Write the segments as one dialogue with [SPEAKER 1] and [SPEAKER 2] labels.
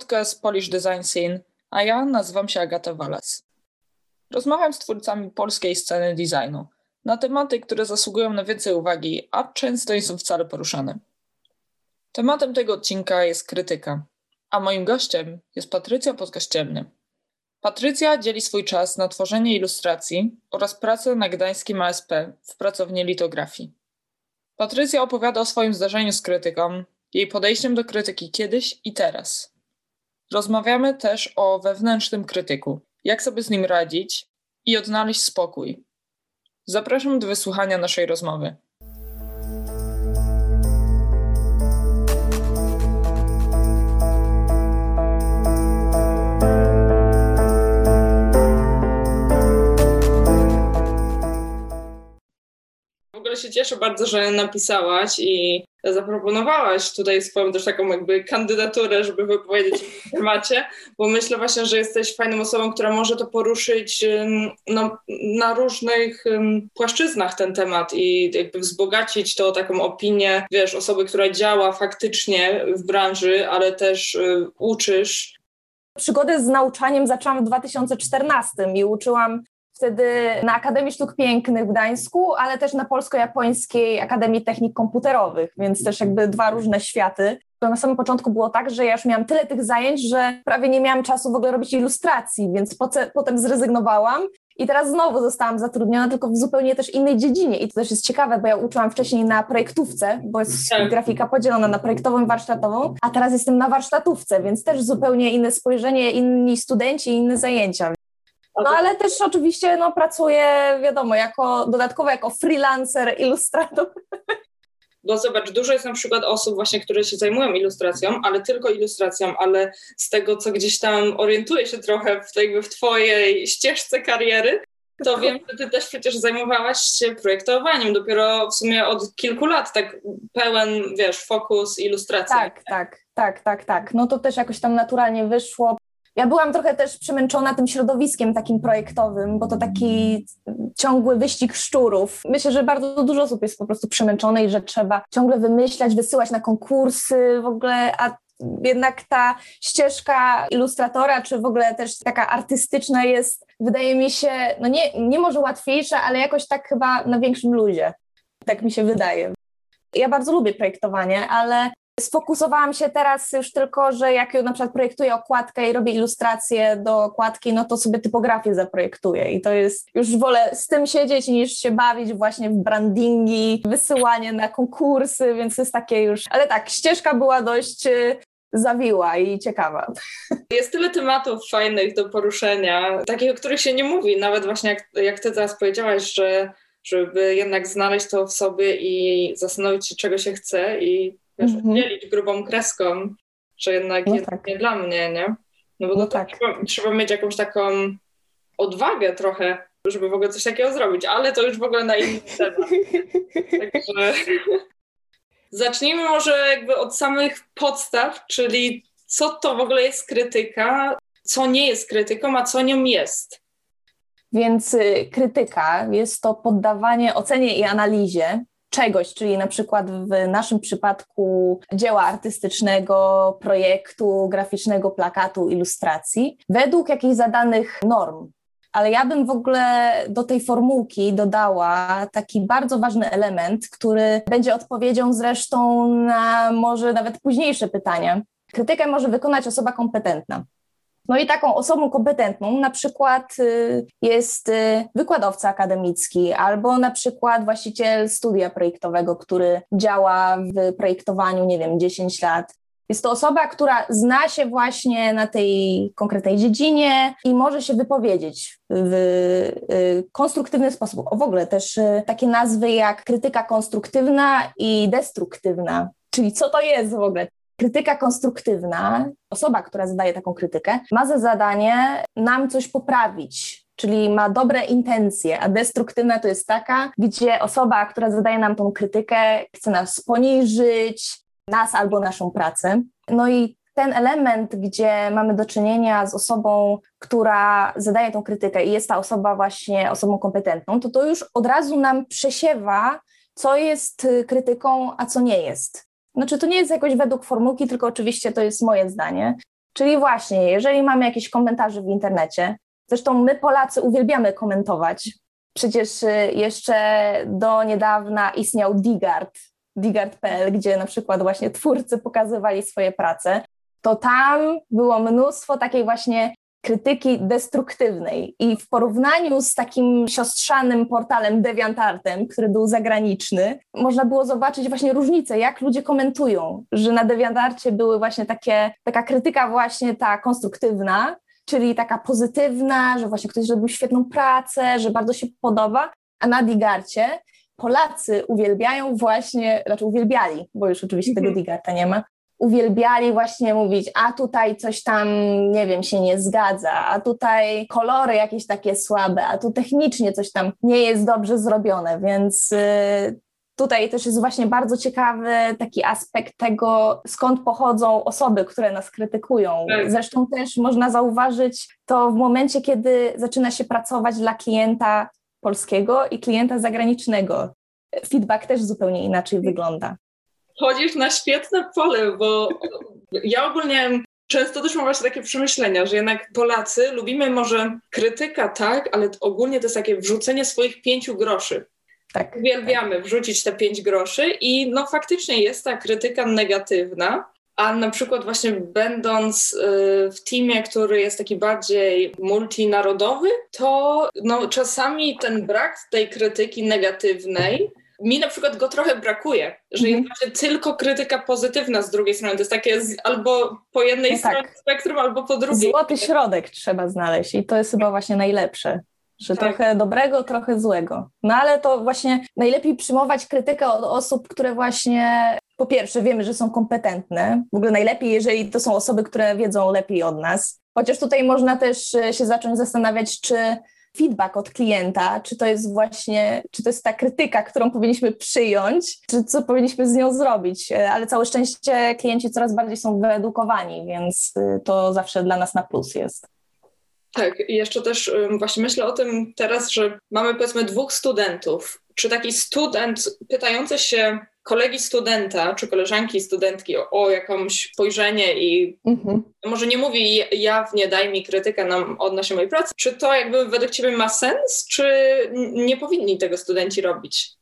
[SPEAKER 1] podcast Polish Design Scene, a ja nazywam się Agata Walas. Rozmawiam z twórcami polskiej sceny designu na tematy, które zasługują na więcej uwagi, a często nie są wcale poruszane. Tematem tego odcinka jest krytyka, a moim gościem jest Patrycja Podkościelny. Patrycja dzieli swój czas na tworzenie ilustracji oraz pracę na gdańskim ASP w pracowni litografii. Patrycja opowiada o swoim zdarzeniu z krytyką, jej podejściem do krytyki kiedyś i teraz. Rozmawiamy też o wewnętrznym krytyku, jak sobie z nim radzić i odnaleźć spokój. Zapraszam do wysłuchania naszej rozmowy. Ogóle się cieszę bardzo, że napisałaś i zaproponowałaś tutaj swoją też taką jakby kandydaturę, żeby wypowiedzieć w temacie, bo myślę właśnie, że jesteś fajną osobą, która może to poruszyć no, na różnych płaszczyznach ten temat i jakby wzbogacić to taką opinię, wiesz, osoby, która działa faktycznie w branży, ale też y, uczysz.
[SPEAKER 2] Przygodę z nauczaniem zaczęłam w 2014 i uczyłam wtedy na Akademii Sztuk Pięknych w Gdańsku, ale też na Polsko-Japońskiej Akademii Technik Komputerowych, więc też jakby dwa różne światy. To na samym początku było tak, że ja już miałam tyle tych zajęć, że prawie nie miałam czasu w ogóle robić ilustracji, więc potem zrezygnowałam i teraz znowu zostałam zatrudniona, tylko w zupełnie też innej dziedzinie. I to też jest ciekawe, bo ja uczyłam wcześniej na projektówce, bo jest tak. grafika podzielona na projektową i warsztatową, a teraz jestem na warsztatówce, więc też zupełnie inne spojrzenie, inni studenci, inne zajęcia. No ale też oczywiście no, pracuję, wiadomo, jako dodatkowo jako freelancer, ilustrator.
[SPEAKER 1] Bo zobacz, dużo jest na przykład osób właśnie, które się zajmują ilustracją, ale tylko ilustracją, ale z tego, co gdzieś tam orientuję się trochę w, jakby w twojej ścieżce kariery, to wiem, że ty też przecież zajmowałaś się projektowaniem dopiero w sumie od kilku lat, tak pełen, wiesz, fokus ilustracji.
[SPEAKER 2] Tak, tak, tak, tak, tak. No to też jakoś tam naturalnie wyszło. Ja byłam trochę też przemęczona tym środowiskiem takim projektowym, bo to taki ciągły wyścig szczurów. Myślę, że bardzo dużo osób jest po prostu przemęczone i że trzeba ciągle wymyślać, wysyłać na konkursy w ogóle, a jednak ta ścieżka ilustratora, czy w ogóle też taka artystyczna jest, wydaje mi się, no nie, nie może łatwiejsza, ale jakoś tak chyba na większym luzie. Tak mi się wydaje. Ja bardzo lubię projektowanie, ale Sfokusowałam się teraz już tylko, że jak na przykład projektuję okładkę i robię ilustrację do okładki, no to sobie typografię zaprojektuję i to jest, już wolę z tym siedzieć niż się bawić właśnie w brandingi, wysyłanie na konkursy, więc jest takie już, ale tak, ścieżka była dość y, zawiła i ciekawa.
[SPEAKER 1] Jest tyle tematów fajnych do poruszenia, takich, o których się nie mówi, nawet właśnie jak, jak ty teraz powiedziałaś, że żeby jednak znaleźć to w sobie i zastanowić się, czego się chce i wiesz, -hmm. grubą kreską, że jednak no jest tak. nie dla mnie, nie? No bo no tak. trzeba, trzeba mieć jakąś taką odwagę trochę, żeby w ogóle coś takiego zrobić, ale to już w ogóle na inny temat. Także zacznijmy może jakby od samych podstaw, czyli co to w ogóle jest krytyka, co nie jest krytyką, a co nią jest.
[SPEAKER 2] Więc y, krytyka jest to poddawanie ocenie i analizie czegoś, czyli na przykład w naszym przypadku dzieła artystycznego, projektu, graficznego, plakatu, ilustracji, według jakichś zadanych norm. Ale ja bym w ogóle do tej formułki dodała taki bardzo ważny element, który będzie odpowiedzią zresztą na może nawet późniejsze pytania. Krytykę może wykonać osoba kompetentna. No i taką osobą kompetentną na przykład y, jest y, wykładowca akademicki albo na przykład właściciel studia projektowego, który działa w projektowaniu, nie wiem, 10 lat. Jest to osoba, która zna się właśnie na tej konkretnej dziedzinie i może się wypowiedzieć w y, konstruktywny sposób. O w ogóle też takie nazwy jak krytyka konstruktywna i destruktywna. Czyli co to jest w ogóle? Krytyka konstruktywna, osoba, która zadaje taką krytykę, ma za zadanie nam coś poprawić, czyli ma dobre intencje, a destruktywna to jest taka, gdzie osoba, która zadaje nam tą krytykę, chce nas poniżyć, nas albo naszą pracę. No i ten element, gdzie mamy do czynienia z osobą, która zadaje tą krytykę i jest ta osoba właśnie osobą kompetentną, to to już od razu nam przesiewa, co jest krytyką, a co nie jest. Znaczy, to nie jest jakoś według formułki, tylko oczywiście to jest moje zdanie. Czyli właśnie, jeżeli mamy jakieś komentarze w internecie, zresztą my Polacy uwielbiamy komentować. Przecież y, jeszcze do niedawna istniał Digard, digard.pl, gdzie na przykład właśnie twórcy pokazywali swoje prace, to tam było mnóstwo takiej właśnie krytyki destruktywnej i w porównaniu z takim siostrzanym portalem DeviantArtem, który był zagraniczny, można było zobaczyć właśnie różnicę, jak ludzie komentują, że na DeviantArcie były właśnie takie, taka krytyka właśnie ta konstruktywna, czyli taka pozytywna, że właśnie ktoś zrobił świetną pracę, że bardzo się podoba, a na Digarcie Polacy uwielbiają właśnie, znaczy uwielbiali, bo już oczywiście tego mhm. Digarta nie ma, uwielbiali właśnie mówić, a tutaj coś tam, nie wiem, się nie zgadza, a tutaj kolory jakieś takie słabe, a tu technicznie coś tam nie jest dobrze zrobione, więc y, tutaj też jest właśnie bardzo ciekawy taki aspekt tego, skąd pochodzą osoby, które nas krytykują. Tak. Zresztą też można zauważyć to w momencie, kiedy zaczyna się pracować dla klienta polskiego i klienta zagranicznego. Feedback też zupełnie inaczej wygląda
[SPEAKER 1] chodzisz na świetne pole, bo ja ogólnie często też mam właśnie takie przemyślenia, że jednak Polacy lubimy może krytyka, tak, ale ogólnie to jest takie wrzucenie swoich pięciu groszy. Tak. Uwielbiamy tak. wrzucić te pięć groszy i no faktycznie jest ta krytyka negatywna, a na przykład właśnie będąc y, w teamie, który jest taki bardziej multinarodowy, to no, czasami ten brak tej krytyki negatywnej mi na przykład go trochę brakuje, że mm. jest tylko krytyka pozytywna z drugiej strony. To jest takie z, albo po jednej no tak. stronie tak. spektrum, albo po drugiej.
[SPEAKER 2] Złoty środek trzeba znaleźć i to jest chyba właśnie najlepsze. Że tak. trochę dobrego, trochę złego. No ale to właśnie najlepiej przyjmować krytykę od osób, które właśnie po pierwsze wiemy, że są kompetentne. W ogóle najlepiej, jeżeli to są osoby, które wiedzą lepiej od nas. Chociaż tutaj można też e, się zacząć zastanawiać, czy feedback od klienta, czy to jest właśnie, czy to jest ta krytyka, którą powinniśmy przyjąć, czy co powinniśmy z nią zrobić. E, ale całe szczęście klienci coraz bardziej są wyedukowani, więc y, to zawsze dla nas na plus jest.
[SPEAKER 1] Tak, i jeszcze też właśnie myślę o tym teraz, że mamy powiedzmy dwóch studentów. Czy taki student pytający się kolegi studenta czy koleżanki studentki o, o jakąś spojrzenie i mhm. może nie mówi jawnie daj mi krytykę na, odnośnie mojej pracy, czy to jakby według Ciebie ma sens, czy nie powinni tego studenci robić?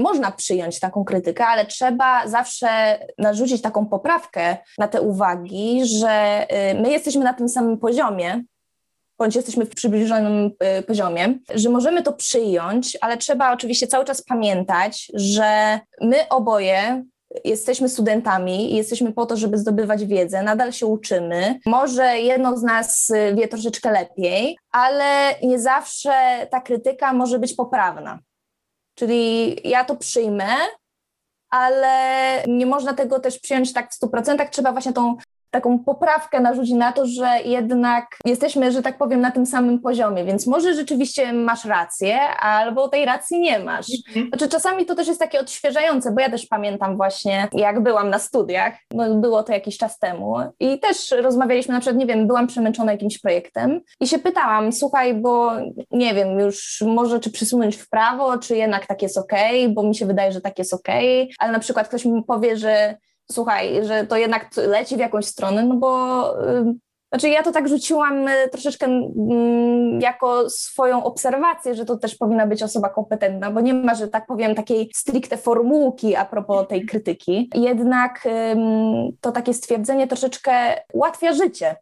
[SPEAKER 2] Można przyjąć taką krytykę, ale trzeba zawsze narzucić taką poprawkę na te uwagi, że y, my jesteśmy na tym samym poziomie, bądź jesteśmy w przybliżonym y, poziomie, że możemy to przyjąć, ale trzeba oczywiście cały czas pamiętać, że my oboje jesteśmy studentami i jesteśmy po to, żeby zdobywać wiedzę, nadal się uczymy. Może jedno z nas wie troszeczkę lepiej, ale nie zawsze ta krytyka może być poprawna. Czyli ja to przyjmę, ale nie można tego też przyjąć tak w 100%. Trzeba właśnie tą taką poprawkę narzuci na to, że jednak jesteśmy, że tak powiem, na tym samym poziomie, więc może rzeczywiście masz rację, albo tej racji nie masz. Mhm. Znaczy czasami to też jest takie odświeżające, bo ja też pamiętam właśnie, jak byłam na studiach, no było to jakiś czas temu i też rozmawialiśmy, na przykład, nie wiem, byłam przemęczona jakimś projektem i się pytałam, słuchaj, bo nie wiem, już może czy przysunąć w prawo, czy jednak tak jest ok, bo mi się wydaje, że tak jest ok, ale na przykład ktoś mi powie, że słuchaj, że to jednak leci w jakąś stronę, no bo znaczy ja to tak rzuciłam y, troszeczkę mm, jako swoją obserwację, że to też powinna być osoba kompetentna, bo nie ma, że tak powiem, takiej stricte formułki a propos tej krytyki. Jednak to takie stwierdzenie troszeczkę ułatwia życie,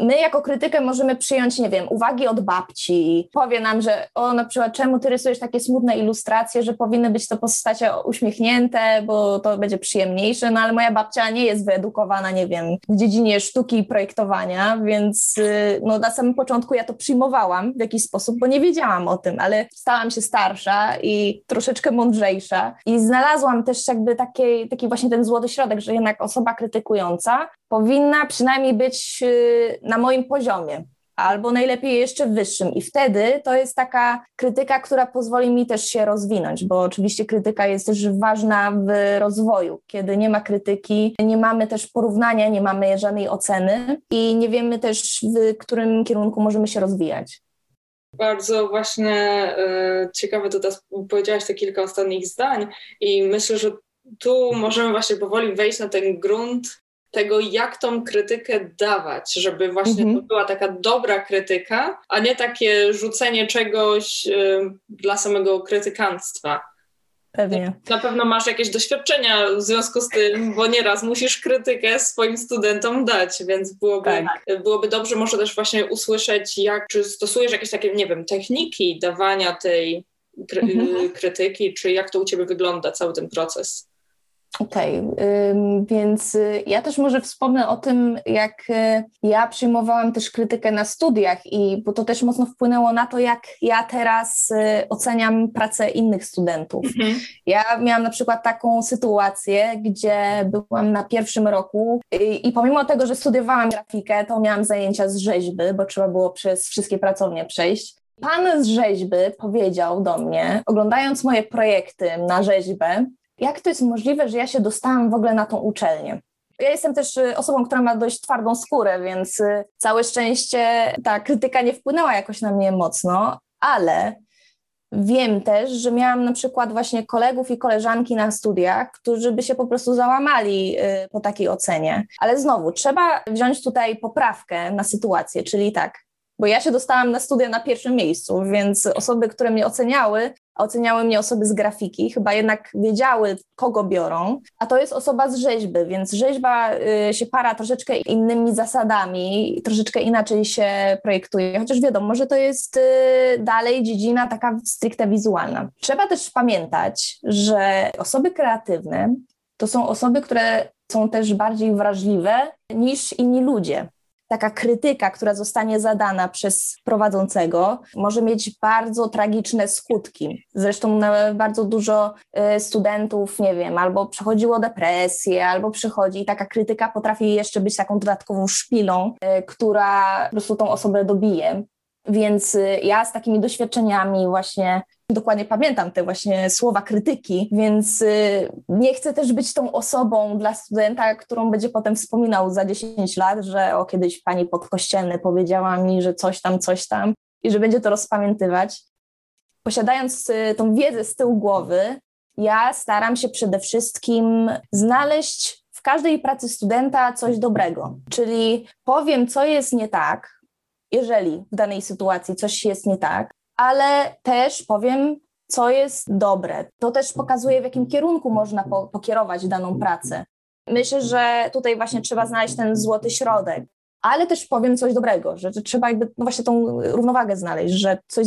[SPEAKER 2] My jako krytykę możemy przyjąć, nie wiem, uwagi od babci, powie nam, że o na przykład czemu ty rysujesz takie smutne ilustracje, że powinny być to postacie uśmiechnięte, bo to będzie przyjemniejsze, no ale moja babcia nie jest wyedukowana, nie wiem, w dziedzinie sztuki i projektowania, więc y, no na samym początku ja to przyjmowałam w jakiś sposób, bo nie wiedziałam o tym, ale stałam się starsza i troszeczkę mądrzejsza. I znalazłam też jakby taki, taki właśnie ten złoty środek, że jednak osoba krytykująca powinna przynajmniej być y, na moim poziomie albo najlepiej jeszcze wyższym. I wtedy to jest taka krytyka, która pozwoli mi też się rozwinąć, bo oczywiście krytyka jest też ważna w rozwoju. Kiedy nie ma krytyki, nie mamy też porównania, nie mamy żadnej oceny i nie wiemy też, w którym kierunku możemy się rozwijać.
[SPEAKER 1] Bardzo właśnie e, ciekawe to teraz powiedziałaś te kilka ostatnich zdań i myślę, że tu możemy właśnie powoli wejść na ten grunt tego, jak tą krytykę dawać, żeby właśnie mhm. to była taka dobra krytyka, a nie takie rzucenie czegoś y, dla samego krytykanstwa.
[SPEAKER 2] Pewnie.
[SPEAKER 1] Na pewno masz jakieś doświadczenia w związku z tym, bo nieraz musisz krytykę swoim studentom dać, więc byłoby, tak. byłoby dobrze może też właśnie usłyszeć, jak, czy stosujesz jakieś takie, nie wiem, techniki dawania tej kry mhm. krytyki, czy jak to u Ciebie wygląda cały ten proces?
[SPEAKER 2] Okej, okay, więc y, ja też może wspomnę o tym, jak y, ja przyjmowałam też krytykę na studiach i bo to też mocno wpłynęło na to, jak ja teraz y, oceniam pracę innych studentów. Mhm. Ja miałam na przykład taką sytuację, gdzie byłam na pierwszym roku i, i pomimo tego, że studiowałam grafikę, to miałam zajęcia z rzeźby, bo trzeba było przez wszystkie pracownie przejść. Pan z rzeźby powiedział do mnie, oglądając moje projekty na rzeźbę, jak to jest możliwe, że ja się dostałam w ogóle na tą uczelnię. Ja jestem też y, osobą, która ma dość twardą skórę, więc y, całe szczęście ta krytyka nie wpłynęła jakoś na mnie mocno, ale wiem też, że miałam na przykład właśnie kolegów i koleżanki na studiach, którzy by się po prostu załamali y, po takiej ocenie. Ale znowu, trzeba wziąć tutaj poprawkę na sytuację, czyli tak, bo ja się dostałam na studia na pierwszym miejscu, więc osoby, które mnie oceniały, oceniały mnie osoby z grafiki, chyba jednak wiedziały, kogo biorą, a to jest osoba z rzeźby, więc rzeźba y, się para troszeczkę innymi zasadami, troszeczkę inaczej się projektuje, chociaż wiadomo, że to jest y, dalej dziedzina taka stricte wizualna. Trzeba też pamiętać, że osoby kreatywne to są osoby, które są też bardziej wrażliwe niż inni ludzie taka krytyka, która zostanie zadana przez prowadzącego, może mieć bardzo tragiczne skutki. Zresztą bardzo dużo y, studentów, nie wiem, albo przechodziło depresję, albo przychodzi i taka krytyka potrafi jeszcze być taką dodatkową szpilą, y, która po prostu tą osobę dobije. Więc y, ja z takimi doświadczeniami właśnie dokładnie pamiętam te właśnie słowa krytyki, więc y, nie chcę też być tą osobą dla studenta, którą będzie potem wspominał za 10 lat, że o kiedyś pani podkościelny powiedziała mi, że coś tam, coś tam i że będzie to rozpamiętywać. Posiadając y, tą wiedzę z tyłu głowy, ja staram się przede wszystkim znaleźć w każdej pracy studenta coś dobrego, czyli powiem, co jest nie tak, jeżeli w danej sytuacji coś jest nie tak, ale też powiem, co jest dobre. To też pokazuje, w jakim kierunku można po, pokierować daną pracę. Myślę, że tutaj właśnie trzeba znaleźć ten złoty środek. Ale też powiem coś dobrego, że, trzeba jakby no właśnie tą równowagę znaleźć, że coś,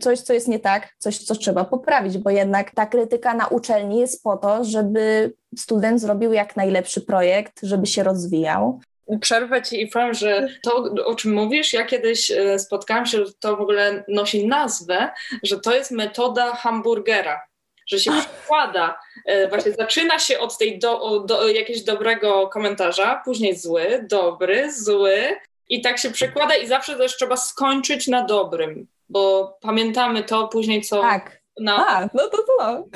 [SPEAKER 2] coś, co jest nie tak, coś, co trzeba poprawić, bo jednak ta krytyka na uczelni jest po to, żeby student zrobił jak najlepszy projekt, żeby się rozwijał,
[SPEAKER 1] przerwę ci i powiem, że to, o czym mówisz, ja kiedyś e, spotkałam się, że to w ogóle nosi nazwę, że to jest metoda hamburgera, że się przekłada, e, właśnie zaczyna się od tej do, do, jakiegoś dobrego komentarza, później zły, dobry, zły i tak się przekłada i zawsze też trzeba skończyć na dobrym, bo pamiętamy to później, co...
[SPEAKER 2] Tak. Na... A, no to to.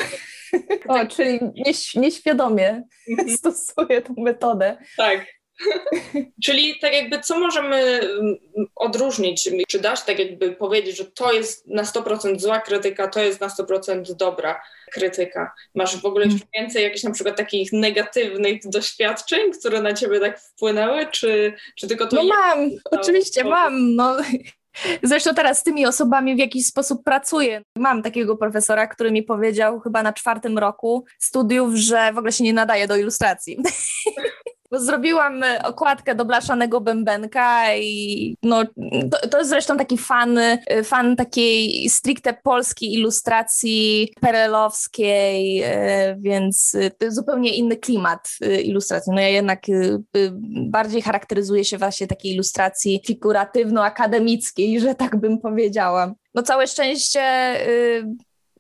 [SPEAKER 2] O, czyli nieś, nieświadomie mhm. stosuję tę metodę.
[SPEAKER 1] Tak. Czyli tak jakby co możemy mm, odróżnić? Czy dasz tak jakby powiedzieć, że to jest na 100% zła krytyka, to jest na 100% dobra krytyka? Masz w ogóle jeszcze hmm. więcej jakichś na przykład takich negatywnych doświadczeń, które na ciebie tak wpłynęły, czy, czy tylko to...
[SPEAKER 2] No mam, oczywiście mam, no... Zresztą teraz z tymi osobami w jakiś sposób pracuję. Mam takiego profesora, który mi powiedział chyba na czwartym roku studiów, że w ogóle się nie nadaje do ilustracji. Zrobiłam e, okładkę do blaszanego bębenka i no, to, to jest zresztą taki fan, e, fan takiej stricte polskiej ilustracji perelowskiej, e, więc to jest zupełnie inny klimat ilustracji. No ja jednak bardziej charakteryzuję się właśnie takiej ilustracji figuratywno-akademickiej, że tak bym powiedziała. No całe szczęście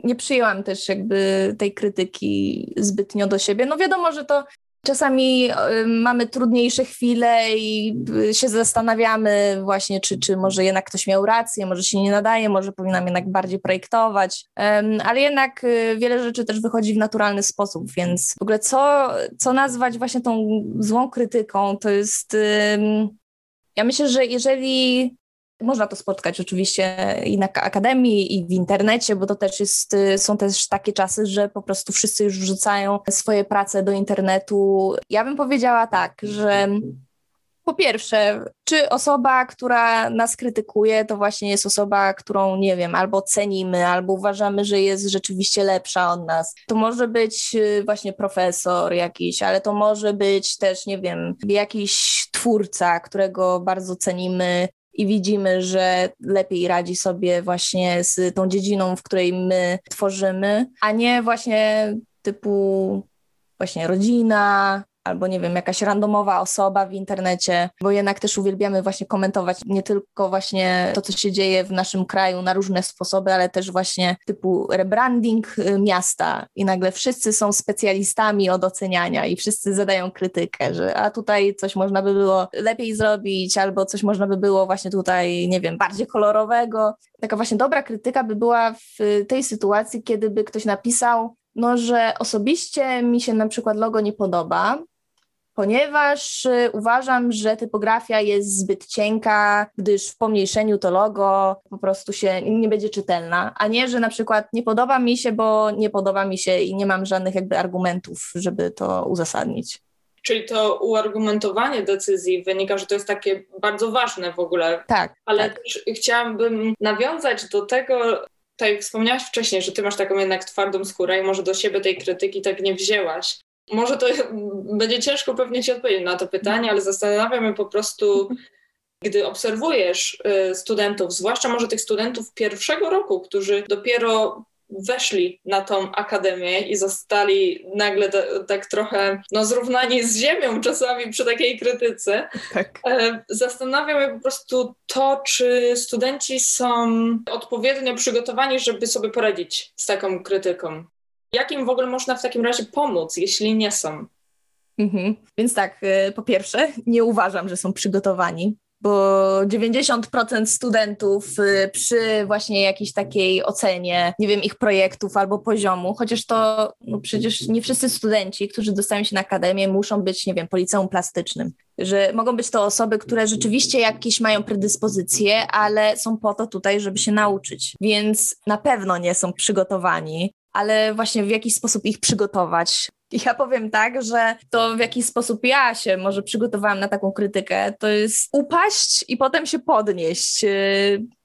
[SPEAKER 2] nie przyjęłam też jakby tej krytyki zbytnio do siebie. No wiadomo, że to Czasami mamy trudniejsze chwile i y, się zastanawiamy właśnie, czy, czy może jednak ktoś miał rację, może się nie nadaje, może powinnam jednak bardziej projektować, ale jednak y, wiele rzeczy też wychodzi w naturalny sposób, więc w ogóle co, co nazwać właśnie tą złą krytyką, to jest... Ja myślę, że jeżeli Można to spotkać oczywiście i na akademii, i w internecie, bo to też jest, są też takie czasy, że po prostu wszyscy już wrzucają swoje prace do internetu. Ja bym powiedziała tak, że po pierwsze, czy osoba, która nas krytykuje, to właśnie jest osoba, którą nie wiem, albo cenimy, albo uważamy, że jest rzeczywiście lepsza od nas. To może być y, właśnie profesor jakiś, ale to może być też, nie wiem, jakiś twórca, którego bardzo cenimy, i widzimy, że lepiej radzi sobie właśnie z tą dziedziną, w której my tworzymy, a nie właśnie typu właśnie rodzina, albo nie wiem, jakaś randomowa osoba w internecie, bo jednak też uwielbiamy właśnie komentować nie tylko właśnie to, co się dzieje w naszym kraju na różne sposoby, ale też właśnie typu rebranding y, miasta i nagle wszyscy są specjalistami od oceniania i wszyscy zadają krytykę, że a tutaj coś można by było lepiej zrobić, albo coś można by było właśnie tutaj, nie wiem, bardziej kolorowego. Taka właśnie dobra krytyka by była w tej sytuacji, kiedy by ktoś napisał, no, że osobiście mi się na przykład logo nie podoba, ponieważ y, uważam, że typografia jest zbyt cienka, gdyż w pomniejszeniu to logo po prostu się nie będzie czytelna, a nie, że na przykład nie podoba mi się, bo nie podoba mi się i nie mam żadnych jakby argumentów, żeby to uzasadnić.
[SPEAKER 1] Czyli to uargumentowanie decyzji wynika, że to jest takie bardzo ważne w ogóle.
[SPEAKER 2] Tak.
[SPEAKER 1] Ale
[SPEAKER 2] tak.
[SPEAKER 1] też chciałabym nawiązać do tego, tak jak wspomniałaś wcześniej, że ty masz taką jednak twardą skórę i może do siebie tej krytyki tak nie wzięłaś. Może to będzie ciężko pewnie ci odpowiedzieć na to pytanie, ale zastanawiam się po prostu, gdy obserwujesz y, studentów, zwłaszcza może tych studentów pierwszego roku, którzy dopiero weszli na tą akademię i zostali nagle tak trochę no, zrównani z ziemią czasami przy takiej krytyce.
[SPEAKER 2] Tak.
[SPEAKER 1] E, zastanawiam się po prostu to, czy studenci są odpowiednio przygotowani, żeby sobie poradzić z taką krytyką. Jak im w ogóle można w takim razie pomóc, jeśli nie są?
[SPEAKER 2] Mhm. Więc tak, y, po pierwsze, nie uważam, że są przygotowani, bo 90% studentów y, przy właśnie jakiejś takiej ocenie, nie wiem, ich projektów albo poziomu, chociaż to no przecież nie wszyscy studenci, którzy dostają się na akademię, muszą być, nie wiem, policeum plastycznym. Że mogą być to osoby, które rzeczywiście jakieś mają predyspozycje, ale są po to tutaj, żeby się nauczyć. Więc na pewno nie są przygotowani ale właśnie w jakiś sposób ich przygotować. Ja powiem tak, że to w jaki sposób ja się może przygotowałam na taką krytykę, to jest upaść i potem się podnieść.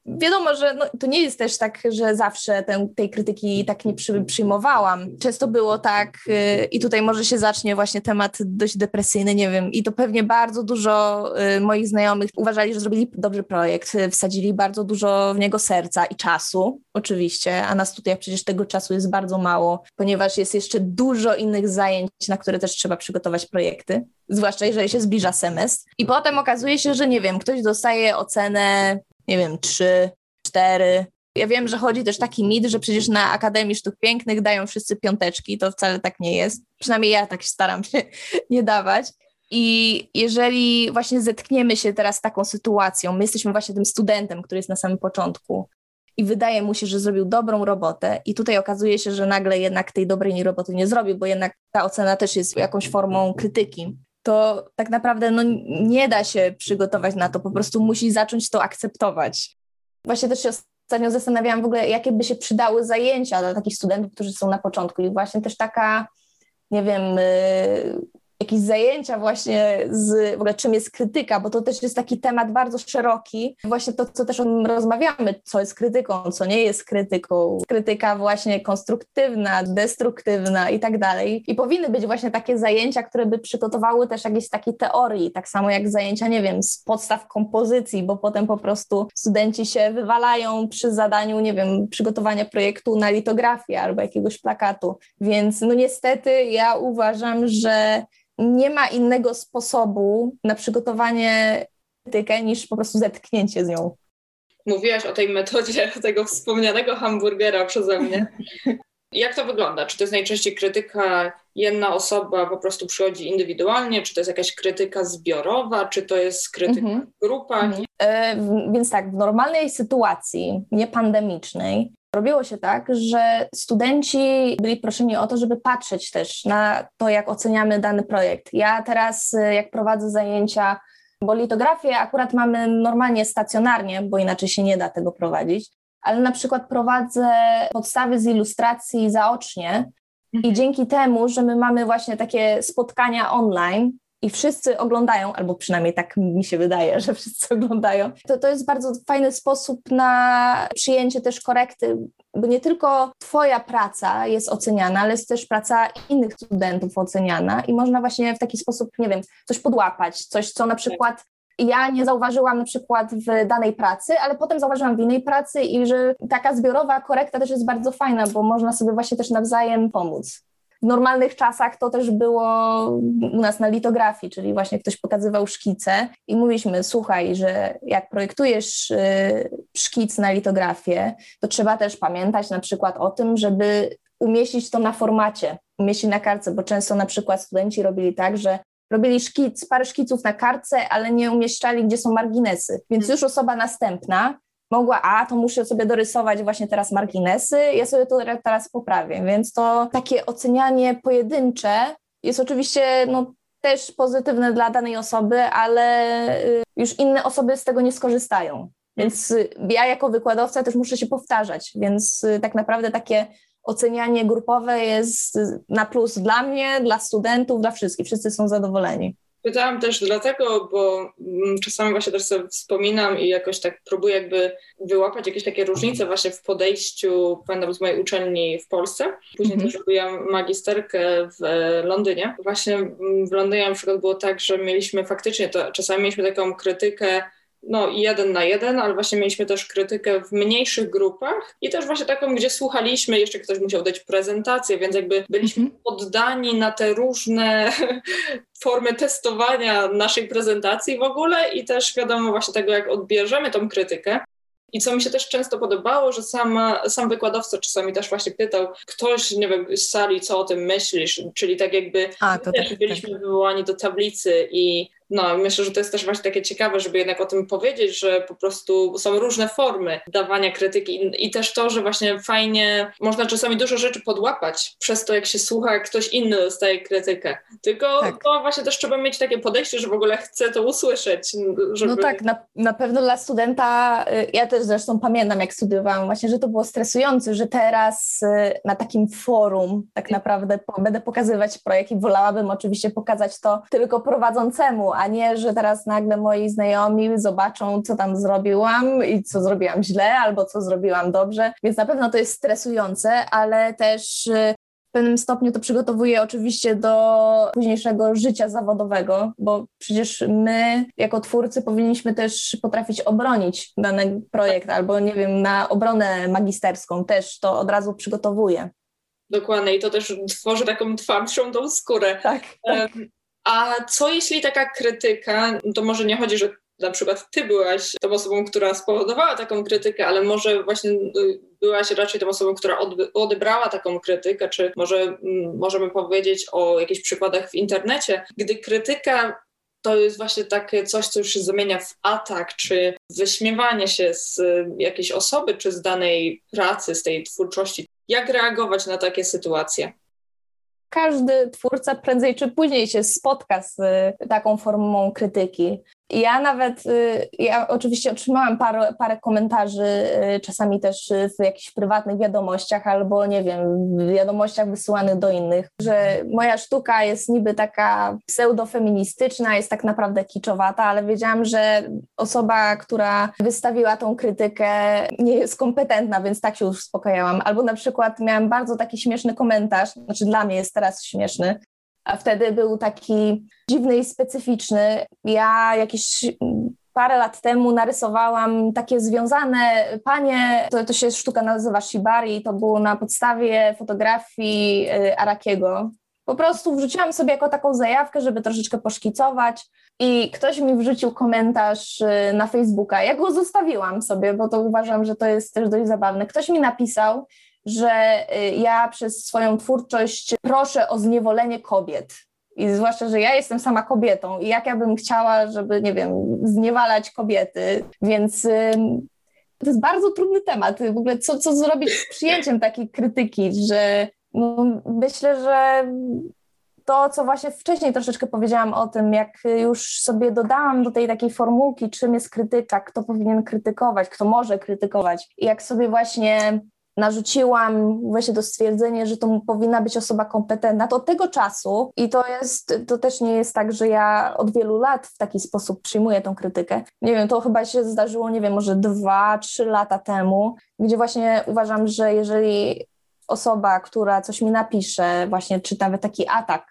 [SPEAKER 2] Wiadomo, że no, to nie jest też tak, że zawsze tej krytyki tak nie przy, przyjmowałam. Często było tak, yy, i tutaj może się zacznie właśnie temat dość depresyjny, nie wiem, i to pewnie bardzo dużo yy, moich znajomych uważali, że zrobili dobry projekt, yy, wsadzili bardzo dużo w niego serca i czasu, oczywiście, a na studiach przecież tego czasu jest bardzo mało, ponieważ jest jeszcze dużo innych zajęć, na które też trzeba przygotować projekty zwłaszcza jeżeli się zbliża semestr. I potem okazuje się, że nie wiem, ktoś dostaje ocenę nie wiem, trzy, cztery. Ja wiem, że chodzi też taki mit, że przecież na Akademii Sztuk Pięknych dają wszyscy piąteczki, to wcale tak nie jest. Przynajmniej ja tak staram się nie dawać. I jeżeli właśnie zetkniemy się teraz z taką sytuacją, my jesteśmy właśnie tym studentem, który jest na samym początku i wydaje mu się, że zrobił dobrą robotę i tutaj okazuje się, że nagle jednak tej dobrej roboty nie zrobił, bo jednak ta ocena też jest jakąś formą krytyki to tak naprawdę no, nie da się przygotować na to, po prostu musi zacząć to akceptować. Właśnie też się ostatnio zastanawiałam w ogóle, jakie by się przydały zajęcia dla takich studentów, którzy są na początku i właśnie też taka, nie wiem, y, jakieś zajęcia właśnie z w ogóle czym jest krytyka, bo to też jest taki temat bardzo szeroki. Właśnie to, co też rozmawiamy, co jest krytyką, co nie jest krytyką. Krytyka właśnie konstruktywna, destruktywna i tak dalej. I powinny być właśnie takie zajęcia, które by przygotowały też jakieś takie teorii, tak samo jak zajęcia, nie wiem, z podstaw kompozycji, bo potem po prostu studenci się wywalają przy zadaniu, nie wiem, przygotowania projektu na litografię albo jakiegoś plakatu. Więc no niestety ja uważam, że nie ma innego sposobu na przygotowanie krytykę niż po prostu zetknięcie z nią.
[SPEAKER 1] Mówiłaś o tej metodzie tego wspomnianego hamburgera przeze mnie. Jak to wygląda? Czy to jest najczęściej krytyka, jedna osoba po prostu przychodzi indywidualnie, czy to jest jakaś krytyka zbiorowa, czy to jest krytyka mhm. w grupach? Mhm.
[SPEAKER 2] E, więc tak, w normalnej sytuacji, niepandemicznej, Robiło się tak, że studenci byli proszeni o to, żeby patrzeć też na to, jak oceniamy dany projekt. Ja teraz, jak prowadzę zajęcia bo litografię akurat mamy normalnie stacjonarnie, bo inaczej się nie da tego prowadzić, ale na przykład prowadzę podstawy z ilustracji zaocznie i mhm. dzięki temu, że my mamy właśnie takie spotkania online, i wszyscy oglądają, albo przynajmniej tak mi się wydaje, że wszyscy oglądają, to to jest bardzo fajny sposób na przyjęcie też korekty, bo nie tylko Twoja praca jest oceniana, ale jest też praca innych studentów oceniana i można właśnie w taki sposób, nie wiem, coś podłapać, coś, co na przykład ja nie zauważyłam na przykład w danej pracy, ale potem zauważyłam w innej pracy i że taka zbiorowa korekta też jest bardzo fajna, bo można sobie właśnie też nawzajem pomóc. W normalnych czasach to też było u nas na litografii, czyli właśnie ktoś pokazywał szkice i mówiliśmy, słuchaj, że jak projektujesz y, szkic na litografię, to trzeba też pamiętać na przykład o tym, żeby umieścić to na formacie, umieścić na kartce, bo często na przykład studenci robili tak, że robili szkic, parę szkiców na kartce, ale nie umieszczali, gdzie są marginesy. Więc już osoba następna mogła, a to muszę sobie dorysować właśnie teraz marginesy, ja sobie to teraz poprawię. Więc to takie ocenianie pojedyncze jest oczywiście no, też pozytywne dla danej osoby, ale y, już inne osoby z tego nie skorzystają. Więc y, ja jako wykładowca też muszę się powtarzać, więc y, tak naprawdę takie ocenianie grupowe jest na plus dla mnie, dla studentów, dla wszystkich. Wszyscy są zadowoleni.
[SPEAKER 1] Pytałam też dlatego, bo mm, czasami właśnie też sobie wspominam i jakoś tak próbuję jakby wyłapać jakieś takie różnice właśnie w podejściu, pamiętam z mojej uczelni w Polsce. Później mm -hmm. też robiłam magisterkę w Londynie. Właśnie w Londynie na przykład było tak, że mieliśmy faktycznie to, czasami mieliśmy taką krytykę no jeden na jeden, ale właśnie mieliśmy też krytykę w mniejszych grupach i też właśnie taką, gdzie słuchaliśmy, jeszcze ktoś musiał dać prezentację, więc jakby byliśmy -hmm. poddani na te różne formy testowania naszej prezentacji w ogóle i też wiadomo właśnie tego, jak odbierzemy tą krytykę. I co mi się też często podobało, że sam, sam wykładowca czasami też właśnie pytał ktoś, nie wiem, z sali, co o tym myślisz, czyli tak jakby A, to też tak, byliśmy tak. wywołani do tablicy i no, myślę, że to jest też właśnie takie ciekawe, żeby jednak o tym powiedzieć, że po prostu są różne formy dawania krytyki i też to, że właśnie fajnie można czasami dużo rzeczy podłapać przez to, jak się słucha, jak ktoś inny dostaje krytykę. Tylko tak. to właśnie też trzeba mieć takie podejście, że w ogóle chce to usłyszeć.
[SPEAKER 2] Żeby... No tak, na, na pewno dla studenta, y, ja też zresztą pamiętam, jak studiowałam właśnie, że to było stresujące, że teraz y, na takim forum tak naprawdę będę pokazywać projekt i wolałabym oczywiście pokazać to tylko prowadzącemu, a nie, że teraz nagle moi znajomi zobaczą, co tam zrobiłam i co zrobiłam źle, albo co zrobiłam dobrze. Więc na pewno to jest stresujące, ale też y, w pewnym stopniu to przygotowuje oczywiście do późniejszego życia zawodowego, bo przecież my jako twórcy powinniśmy też potrafić obronić dany projekt, albo nie wiem, na obronę magisterską też to od razu przygotowuje.
[SPEAKER 1] Dokładnie i to też tworzy taką twardszą tą skórę.
[SPEAKER 2] Tak. tak.
[SPEAKER 1] A co jeśli taka krytyka, to może nie chodzi, że na przykład ty byłaś tą osobą, która spowodowała taką krytykę, ale może właśnie y, byłaś raczej tą osobą, która odebrała taką krytykę, czy może mm, możemy powiedzieć o jakichś przykładach w internecie, gdy krytyka to jest właśnie takie coś, co już się zamienia w atak, czy wyśmiewanie się z y, jakiejś osoby, czy z danej pracy, z tej twórczości. Jak reagować na takie sytuacje?
[SPEAKER 2] Każdy twórca prędzej czy później się spotka z y, taką formą krytyki. Ja nawet, y, ja oczywiście otrzymałam parę, parę komentarzy, y, czasami też w jakichś prywatnych wiadomościach albo nie wiem, wiadomościach wysyłanych do innych, że moja sztuka jest niby taka pseudofeministyczna, jest tak naprawdę kiczowata, ale wiedziałam, że osoba, która wystawiła tą krytykę nie jest kompetentna, więc tak się już uspokajałam. Albo na przykład miałam bardzo taki śmieszny komentarz, znaczy dla mnie jest teraz śmieszny, a wtedy był taki dziwny i specyficzny. Ja jakieś parę lat temu narysowałam takie związane panie, to, to się sztuka nazywa shibari, to było na podstawie fotografii y, Arakiego. Po prostu wrzuciłam sobie jako taką zajawkę, żeby troszeczkę poszkicować i ktoś mi wrzucił komentarz y, na Facebooka. Ja go zostawiłam sobie, bo to uważam, że to jest też dość zabawne. Ktoś mi napisał, że y, ja przez swoją twórczość proszę o zniewolenie kobiet. I zwłaszcza, że ja jestem sama kobietą i jak ja bym chciała, żeby, nie wiem, zniewalać kobiety. Więc to jest bardzo trudny temat. W ogóle co, co zrobić z przyjęciem takiej krytyki, że no, myślę, że to, co właśnie wcześniej troszeczkę powiedziałam o tym, jak już sobie dodałam do tej takiej formułki, czym jest krytyka, kto powinien krytykować, kto może krytykować. I jak sobie właśnie narzuciłam właśnie to stwierdzenie, że to powinna być osoba kompetentna, to od tego czasu i to jest, to też nie jest tak, że ja od wielu lat w taki sposób przyjmuję tą krytykę. Nie wiem, to chyba się zdarzyło, nie wiem, może dwa, trzy lata temu, gdzie właśnie uważam, że jeżeli osoba, która coś mi napisze, właśnie czy nawet taki atak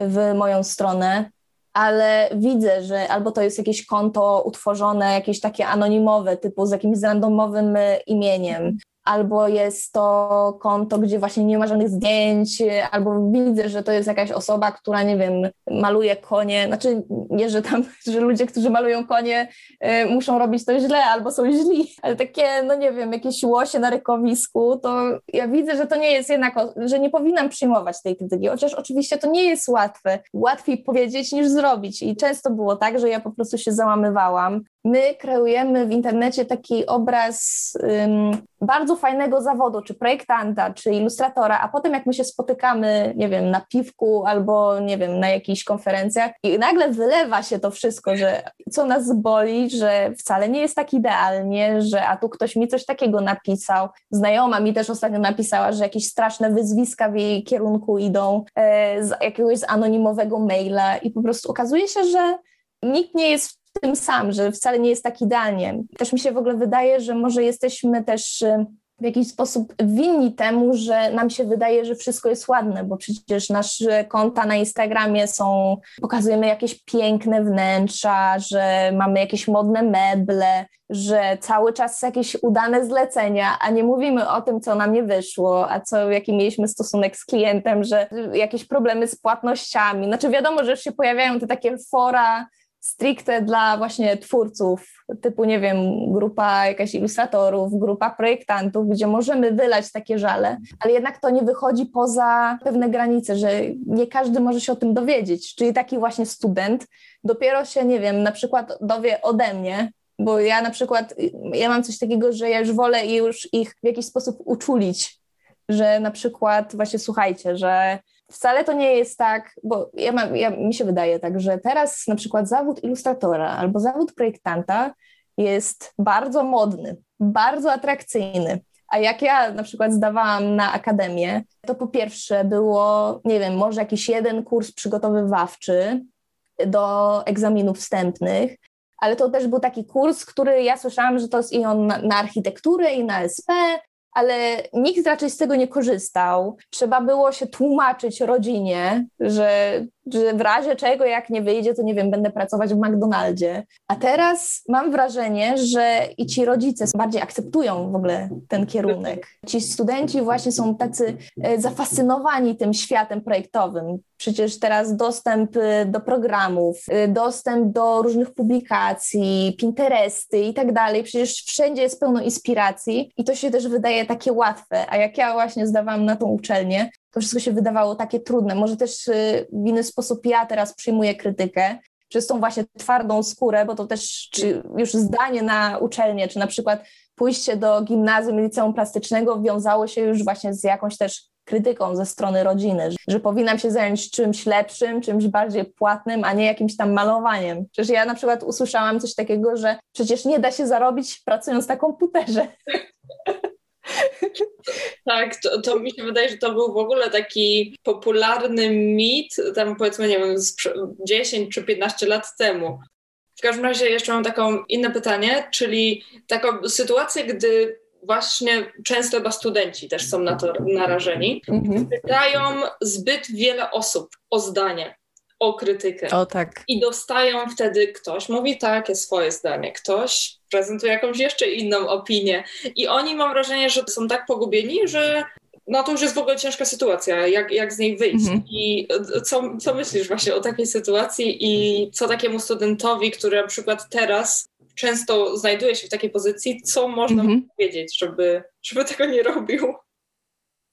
[SPEAKER 2] w moją stronę, ale widzę, że albo to jest jakieś konto utworzone, jakieś takie anonimowe, typu z jakimś randomowym imieniem, albo jest to konto, gdzie właśnie nie ma żadnych zdjęć, albo widzę, że to jest jakaś osoba, która, nie wiem, maluje konie, znaczy nie, że tam, że ludzie, którzy malują konie y, muszą robić to źle, albo są źli, ale takie, no nie wiem, jakieś łosie na rykowisku, to ja widzę, że to nie jest jednak, że nie powinnam przyjmować tej krytyki, chociaż oczywiście to nie jest łatwe, łatwiej powiedzieć niż zrobić. I często było tak, że ja po prostu się załamywałam, my kreujemy w internecie taki obraz um, bardzo fajnego zawodu, czy projektanta, czy ilustratora, a potem jak my się spotykamy, nie wiem, na piwku albo, nie wiem, na jakichś konferencjach i nagle wylewa się to wszystko, że co nas boli, że wcale nie jest tak idealnie, że a tu ktoś mi coś takiego napisał. Znajoma mi też ostatnio napisała, że jakieś straszne wyzwiska w jej kierunku idą e, z jakiegoś anonimowego maila i po prostu okazuje się, że nikt nie jest tym sam, że wcale nie jest tak idealnie. Też mi się w ogóle wydaje, że może jesteśmy też y, w jakiś sposób winni temu, że nam się wydaje, że wszystko jest ładne, bo przecież nasze konta na Instagramie są, pokazujemy jakieś piękne wnętrza, że mamy jakieś modne meble, że cały czas jakieś udane zlecenia, a nie mówimy o tym, co nam nie wyszło, a co, jaki mieliśmy stosunek z klientem, że jakieś problemy z płatnościami. Znaczy wiadomo, że już się pojawiają te takie fora stricte dla właśnie twórców, typu, nie wiem, grupa jakaś ilustratorów, grupa projektantów, gdzie możemy wylać takie żale, ale jednak to nie wychodzi poza pewne granice, że nie każdy może się o tym dowiedzieć. Czyli taki właśnie student dopiero się, nie wiem, na przykład dowie ode mnie, bo ja na przykład, ja mam coś takiego, że ja już wolę już ich w jakiś sposób uczulić, że na przykład właśnie słuchajcie, że wcale to nie jest tak, bo ja, mam, ja mi się wydaje tak, że teraz na przykład zawód ilustratora albo zawód projektanta jest bardzo modny, bardzo atrakcyjny. A jak ja na przykład zdawałam na akademię, to po pierwsze było, nie wiem, może jakiś jeden kurs przygotowywawczy do egzaminów wstępnych, ale to też był taki kurs, który ja słyszałam, że to jest i on na, na architekturę, i na SP, ale nikt raczej z tego nie korzystał. Trzeba było się tłumaczyć rodzinie, że, że w razie czego, jak nie wyjdzie, to nie wiem, będę pracować w McDonaldzie. A teraz mam wrażenie, że i ci rodzice bardziej akceptują w ogóle ten kierunek. Ci studenci właśnie są tacy e, zafascynowani tym światem projektowym. Przecież teraz dostęp y, do programów, y, dostęp do różnych publikacji, Pinteresty i tak dalej. Przecież wszędzie jest pełno inspiracji i to się też wydaje takie łatwe. A jak ja właśnie zdawałam na tą uczelnię, to wszystko się wydawało takie trudne. Może też y, w inny sposób ja teraz przyjmuję krytykę, przez tą właśnie twardą skórę, bo to też czy już zdanie na uczelnię, czy na przykład pójście do gimnazjum, liceum plastycznego wiązało się już właśnie z jakąś też krytyką ze strony rodziny, że powinnam się zająć czymś lepszym, czymś bardziej płatnym, a nie jakimś tam malowaniem. Przecież ja na przykład usłyszałam coś takiego, że przecież nie da się zarobić pracując na komputerze.
[SPEAKER 1] Tak, to, to, mi się wydaje, że to był w ogóle taki popularny mit, tam powiedzmy, nie wiem, 10 czy 15 lat temu. W każdym razie jeszcze mam taką inne pytanie, czyli taką sytuację, gdy właśnie często chyba studenci też są na to narażeni, mhm. pytają zbyt wiele osób o zdanie, o krytykę.
[SPEAKER 2] O tak.
[SPEAKER 1] I dostają wtedy ktoś mówi takie swoje zdanie, ktoś prezentuje jakąś jeszcze inną opinię. I oni mam wrażenie, że są tak pogubieni, że no to już jest w ogóle ciężka sytuacja, jak, jak z niej wyjść. Mhm. I co, co myślisz właśnie o takiej sytuacji i co takiemu studentowi, który na przykład teraz często znajduje się w takiej pozycji, co można mhm. powiedzieć, żeby, żeby tego nie robił?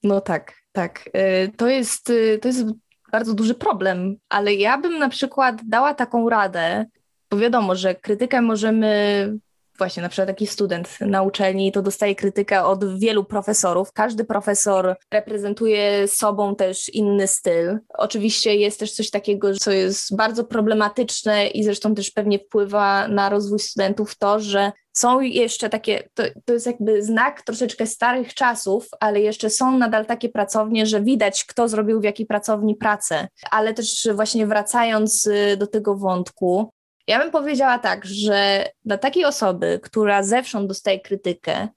[SPEAKER 2] No tak, tak. Y, to jest, y, to jest bardzo duży problem, ale ja bym na przykład dała taką radę, bo wiadomo, że krytykę możemy właśnie na przykład taki student na uczelni, to dostaje krytykę od wielu profesorów. Każdy profesor reprezentuje sobą też inny styl. Oczywiście jest też coś takiego, co jest bardzo problematyczne i zresztą też pewnie wpływa na rozwój studentów to, że są jeszcze takie, to, to jest jakby znak troszeczkę starych czasów, ale jeszcze są nadal takie pracownie, że widać, kto zrobił w jakiej pracowni pracę. Ale też właśnie wracając y, do tego wątku, ja bym powiedziała tak, że dla takiej osoby, która zewsząd dostaje krytykę,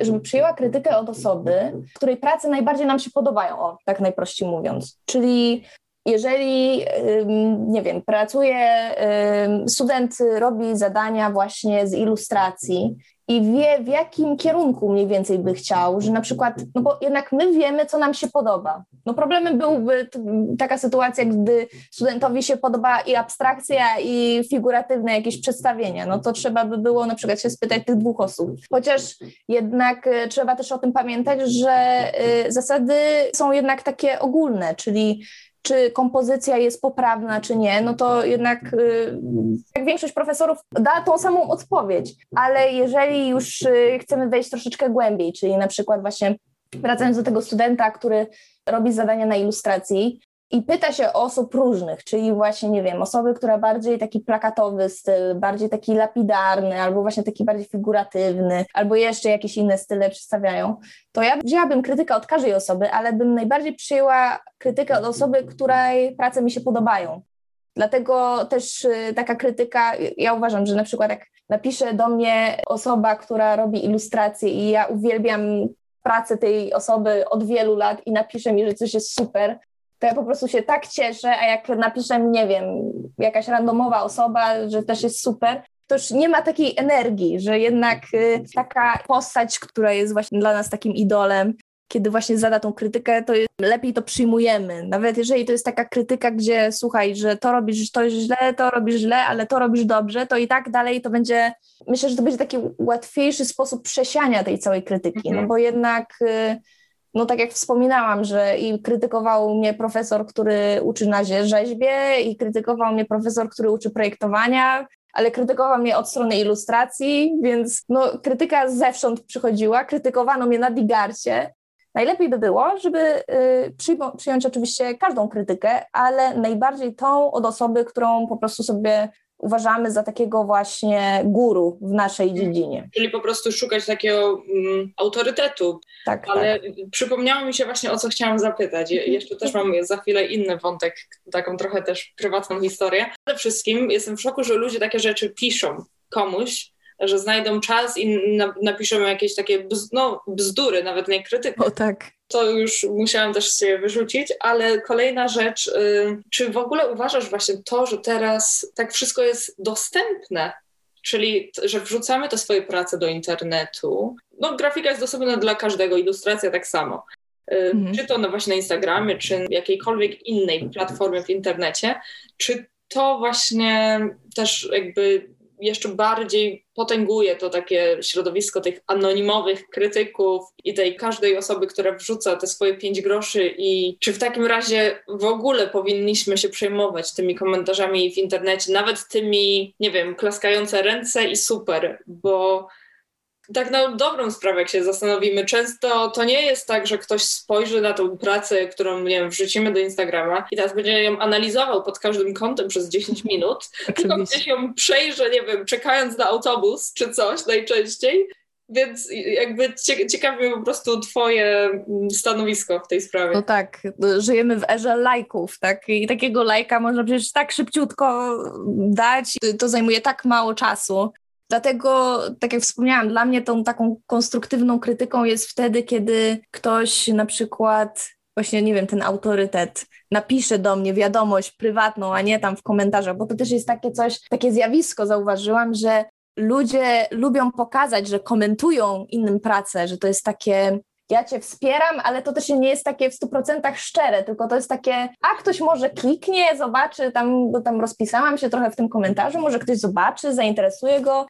[SPEAKER 2] żeby przyjęła krytykę od osoby, której prace najbardziej nam się podobają, o, tak najprościej mówiąc. Czyli jeżeli, nie wiem, pracuje, student robi zadania właśnie z ilustracji i wie, w jakim kierunku mniej więcej by chciał, że na przykład, no bo jednak my wiemy, co nam się podoba. No problemem byłby taka sytuacja, gdy studentowi się podoba i abstrakcja, i figuratywne jakieś przedstawienie, no to trzeba by było na przykład się spytać tych dwóch osób. Chociaż jednak e, trzeba też o tym pamiętać, że e, zasady są jednak takie ogólne, czyli czy kompozycja jest poprawna, czy nie, no to jednak y, jak większość profesorów da tą samą odpowiedź, ale jeżeli już y, chcemy wejść troszeczkę głębiej, czyli na przykład właśnie wracając do tego studenta, który robi zadania na ilustracji, i pyta się osób różnych, czyli właśnie, nie wiem, osoby, która bardziej taki plakatowy styl, bardziej taki lapidarny, albo właśnie taki bardziej figuratywny, albo jeszcze jakieś inne style przedstawiają, to ja wzięłabym krytykę od każdej osoby, ale bym najbardziej przyjęła krytykę od osoby, której prace mi się podobają. Dlatego też y, taka krytyka, ja uważam, że na przykład jak napisze do mnie osoba, która robi ilustracje i ja uwielbiam pracę tej osoby od wielu lat i napisze mi, że coś jest super, to ja po prostu się tak cieszę, a jak napiszę, nie wiem, jakaś randomowa osoba, że też jest super, to już nie ma takiej energii, że jednak y, taka postać, która jest właśnie dla nas takim idolem, kiedy właśnie zada tą krytykę, to lepiej to przyjmujemy. Nawet jeżeli to jest taka krytyka, gdzie słuchaj, że to robisz to źle, to robisz źle, ale to robisz dobrze, to i tak dalej to będzie, myślę, że to będzie taki łatwiejszy sposób przesiania tej całej krytyki, no mhm. bo jednak y, no tak jak wspominałam, że i krytykował mnie profesor, który uczy na rzeźbie i krytykował mnie profesor, który uczy projektowania, ale krytykował mnie od strony ilustracji, więc no, krytyka zewsząd przychodziła, krytykowano mnie na Digarcie. Najlepiej by było, żeby y, przyjąć oczywiście każdą krytykę, ale najbardziej tą od osoby, którą po prostu sobie uważamy za takiego właśnie guru w naszej mhm. dziedzinie.
[SPEAKER 1] Czyli po prostu szukać takiego um, autorytetu. Tak, Ale tak. przypomniało mi się właśnie o co chciałam zapytać. Je, jeszcze też mam za chwilę inny wątek, taką trochę też prywatną historię. Przede wszystkim jestem w szoku, że ludzie takie rzeczy piszą komuś, że znajdą czas i napiszą jakieś takie bz, no, bzdury, nawet nie krytykę.
[SPEAKER 2] O tak.
[SPEAKER 1] To już musiałam też się wyrzucić, ale kolejna rzecz, y, czy w ogóle uważasz właśnie to, że teraz tak wszystko jest dostępne, czyli że wrzucamy te swoje prace do internetu. No, grafika jest dostępna dla każdego, ilustracja tak samo. Y, mhm. Czy to no właśnie na Instagramie, czy jakiejkolwiek innej platformie w internecie, czy to właśnie też jakby jeszcze bardziej potęguje to takie środowisko tych anonimowych krytyków i tej każdej osoby, która wrzuca te swoje pięć groszy i czy w takim razie w ogóle powinniśmy się przejmować tymi komentarzami w internecie, nawet tymi, nie wiem, klaskające ręce i super, bo tak na dobrą sprawę, jak się zastanowimy, często to nie jest tak, że ktoś spojrzy na tą pracę, którą nie wiem, wrzucimy do Instagrama i teraz będzie ją analizował pod każdym kątem przez 10 minut, tylko gdzieś ją przejrzy, nie wiem, czekając na autobus czy coś najczęściej. Więc jakby ciekawi po prostu twoje mm, stanowisko w tej sprawie.
[SPEAKER 2] No tak, żyjemy w erze lajków, tak? I takiego lajka można przecież tak szybciutko dać, to zajmuje tak mało czasu. Dlatego, tak jak wspomniałam, dla mnie tą taką konstruktywną krytyką jest wtedy, kiedy ktoś na przykład, właśnie nie wiem, ten autorytet napisze do mnie wiadomość prywatną, a nie tam w komentarzach, bo to też jest takie coś, takie zjawisko, zauważyłam, że ludzie lubią pokazać, że komentują innym pracę, że to jest takie ja cię wspieram, ale to też nie jest takie w 100% szczere, tylko to jest takie, a ktoś może kliknie, zobaczy, tam, bo tam rozpisałam się trochę w tym komentarzu, może ktoś zobaczy, zainteresuje go.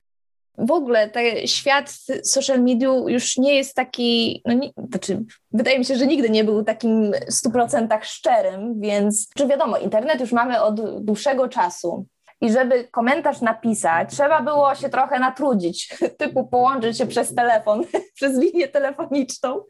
[SPEAKER 2] W ogóle ten świat social media już nie jest taki, no nie, znaczy, wydaje mi się, że nigdy nie był takim w 100% szczerym, więc, czy wiadomo, internet już mamy od dłuższego czasu, I żeby komentarz napisać, trzeba było się trochę natrudzić, typu połączyć się przez telefon, przez linię telefoniczną.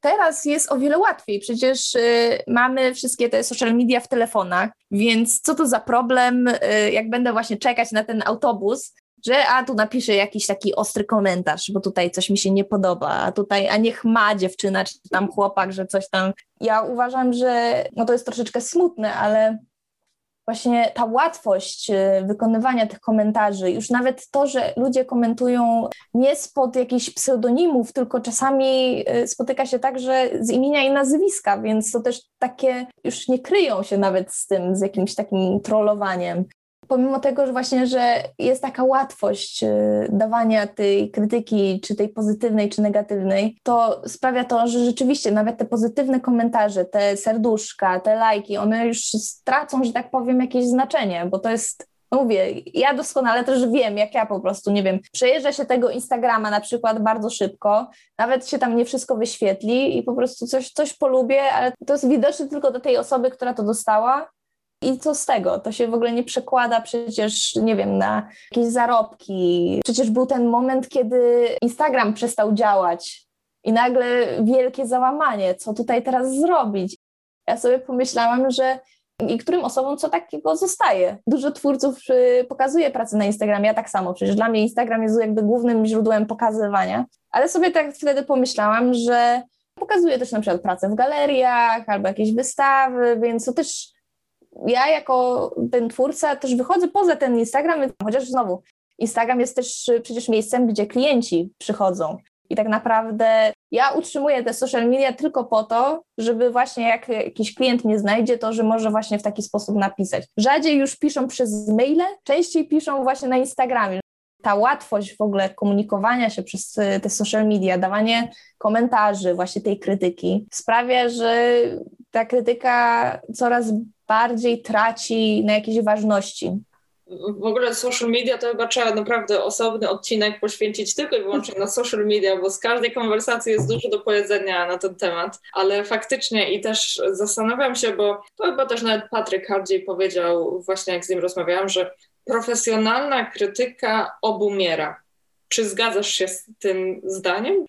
[SPEAKER 2] Teraz jest o wiele łatwiej, przecież y, mamy wszystkie te social media w telefonach, więc co to za problem, y, jak będę właśnie czekać na ten autobus, że a tu napiszę jakiś taki ostry komentarz, bo tutaj coś mi się nie podoba, a tutaj, a niech ma dziewczyna czy tam chłopak, że coś tam. Ja uważam, że no to jest troszeczkę smutne, ale właśnie ta łatwość y, wykonywania tych komentarzy, już nawet to, że ludzie komentują nie spod jakichś pseudonimów, tylko czasami y, spotyka się także z imienia i nazwiska, więc to też takie już nie kryją się nawet z tym, z jakimś takim trollowaniem pomimo tego, że właśnie, że jest taka łatwość y, dawania tej krytyki, czy tej pozytywnej, czy negatywnej, to sprawia to, że rzeczywiście nawet te pozytywne komentarze, te serduszka, te lajki, one już stracą, że tak powiem, jakieś znaczenie, bo to jest no mówię, ja doskonale też wiem, jak ja po prostu, nie wiem, przejeżdża się tego Instagrama na przykład bardzo szybko, nawet się tam nie wszystko wyświetli i po prostu coś, coś polubię, ale to jest widoczne tylko do tej osoby, która to dostała, i co z tego? To się w ogóle nie przekłada przecież, nie wiem, na jakieś zarobki. Przecież był ten moment, kiedy Instagram przestał działać i nagle wielkie załamanie, co tutaj teraz zrobić? Ja sobie pomyślałam, że niektórym osobom co takiego zostaje. Dużo twórców y, pokazuje pracę na Instagramie, ja tak samo, przecież dla mnie Instagram jest jakby głównym źródłem pokazywania, ale sobie tak wtedy pomyślałam, że pokazuje też na przykład pracę w galeriach albo jakieś wystawy, więc to też ja jako ten twórca też wychodzę poza ten Instagram, chociaż znowu Instagram jest też przecież miejscem, gdzie klienci przychodzą. I tak naprawdę ja utrzymuję te social media tylko po to, żeby właśnie jak jakiś klient mnie znajdzie, to że może właśnie w taki sposób napisać. Rzadziej już piszą przez maile, częściej piszą właśnie na Instagramie. Ta łatwość w ogóle komunikowania się przez te social media, dawanie komentarzy, właśnie tej krytyki, sprawia, że ta krytyka coraz bardziej traci na jakiejś ważności.
[SPEAKER 1] W ogóle social media to chyba trzeba naprawdę osobny odcinek poświęcić tylko i wyłącznie na social media, bo z każdej konwersacji jest dużo do powiedzenia na ten temat, ale faktycznie i też zastanawiam się, bo to chyba też nawet Patryk Hardziej powiedział właśnie jak z nim rozmawiałam, że profesjonalna krytyka obumiera. Czy zgadzasz się z tym zdaniem?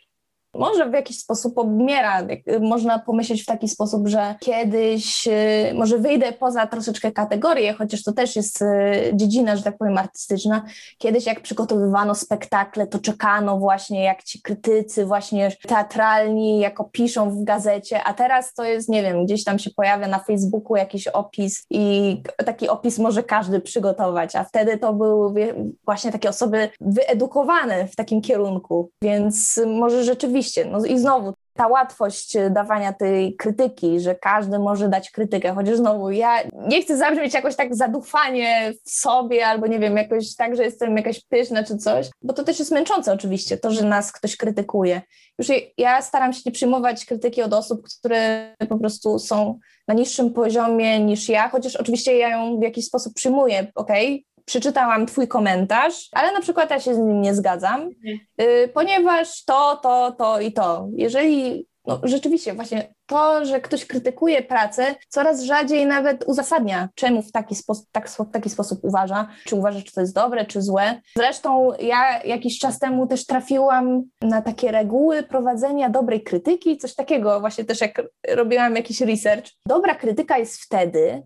[SPEAKER 2] Może w jakiś sposób obmiera. Można pomyśleć w taki sposób, że kiedyś y, może wyjdę poza troszeczkę kategorię, chociaż to też jest y, dziedzina, że tak powiem, artystyczna. Kiedyś jak przygotowywano spektakle, to czekano właśnie, jak ci krytycy właśnie teatralni, jako piszą w gazecie, a teraz to jest, nie wiem, gdzieś tam się pojawia na Facebooku jakiś opis i taki opis może każdy przygotować, a wtedy to były właśnie takie osoby wyedukowane w takim kierunku, więc może rzeczywiście Oczywiście, no i znowu ta łatwość dawania tej krytyki, że każdy może dać krytykę, chociaż znowu ja nie chcę zabrzmieć jakoś tak zadufanie w sobie albo nie wiem, jakoś tak, że jestem jakaś pyszna czy coś, bo to też jest męczące oczywiście, to, że nas ktoś krytykuje. Już ja staram się nie przyjmować krytyki od osób, które po prostu są na niższym poziomie niż ja, chociaż oczywiście ja ją w jakiś sposób przyjmuję, okej, okay? Przeczytałam Twój komentarz, ale na przykład ja się z nim nie zgadzam, mhm. y, ponieważ to, to, to i to. Jeżeli no, rzeczywiście właśnie to, że ktoś krytykuje pracę, coraz rzadziej nawet uzasadnia, czemu w taki, spo, tak, w taki sposób uważa, czy uważa, czy to jest dobre, czy złe. Zresztą ja jakiś czas temu też trafiłam na takie reguły prowadzenia dobrej krytyki, coś takiego właśnie też jak robiłam jakiś research. Dobra krytyka jest wtedy,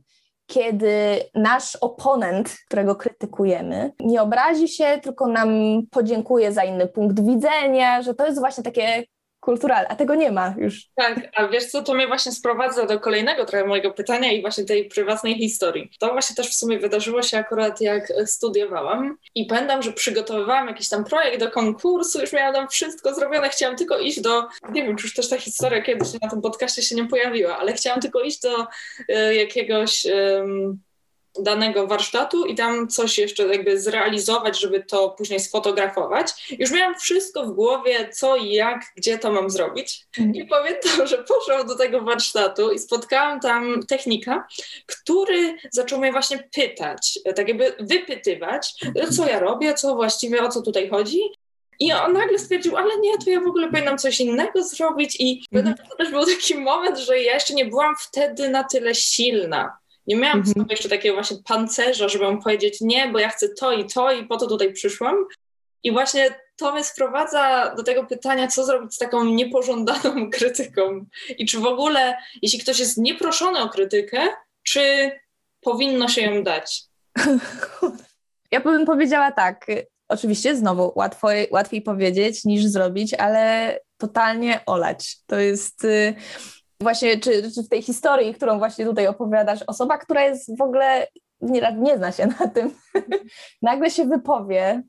[SPEAKER 2] kiedy nasz oponent, którego krytykujemy, nie obrazi się, tylko nam podziękuje za inny punkt widzenia, że to jest właśnie takie kulturalne, a tego nie ma już.
[SPEAKER 1] Tak, a wiesz co, to mnie właśnie sprowadza do kolejnego trochę mojego pytania i właśnie tej prywatnej historii. To właśnie też w sumie wydarzyło się akurat jak studiowałam i pamiętam, że przygotowywałam jakiś tam projekt do konkursu, już miałam tam wszystko zrobione, chciałam tylko iść do, nie wiem, czy już też ta historia kiedyś na tym podcaście się nie pojawiła, ale chciałam tylko iść do y, jakiegoś... Y, danego warsztatu i tam coś jeszcze jakby zrealizować, żeby to później sfotografować. Już miałam wszystko w głowie, co i jak, gdzie to mam zrobić. Mhm. I pamiętam, że poszłam do tego warsztatu i spotkałam tam technika, który zaczął mnie właśnie pytać, tak jakby wypytywać, co ja robię, co właściwie, o co tutaj chodzi. I on nagle stwierdził, ale nie, to ja w ogóle powinnam coś innego zrobić. I mm. to też był taki moment, że ja jeszcze nie byłam wtedy na tyle silna Nie miałam mhm. jeszcze takiego właśnie pancerza, żeby mu powiedzieć nie, bo ja chcę to i to i po to tutaj przyszłam. I właśnie to mnie sprowadza do tego pytania, co zrobić z taką niepożądaną krytyką i czy w ogóle, jeśli ktoś jest nieproszony o krytykę, czy powinno się ją dać?
[SPEAKER 2] Ja bym powiedziała tak. Oczywiście znowu łatwo, łatwiej powiedzieć niż zrobić, ale totalnie olać. To jest y, właśnie, czy, czy w tej historii, którą właśnie tutaj opowiadasz, osoba, która jest w ogóle nie, nie zna się na tym, nagle się wypowie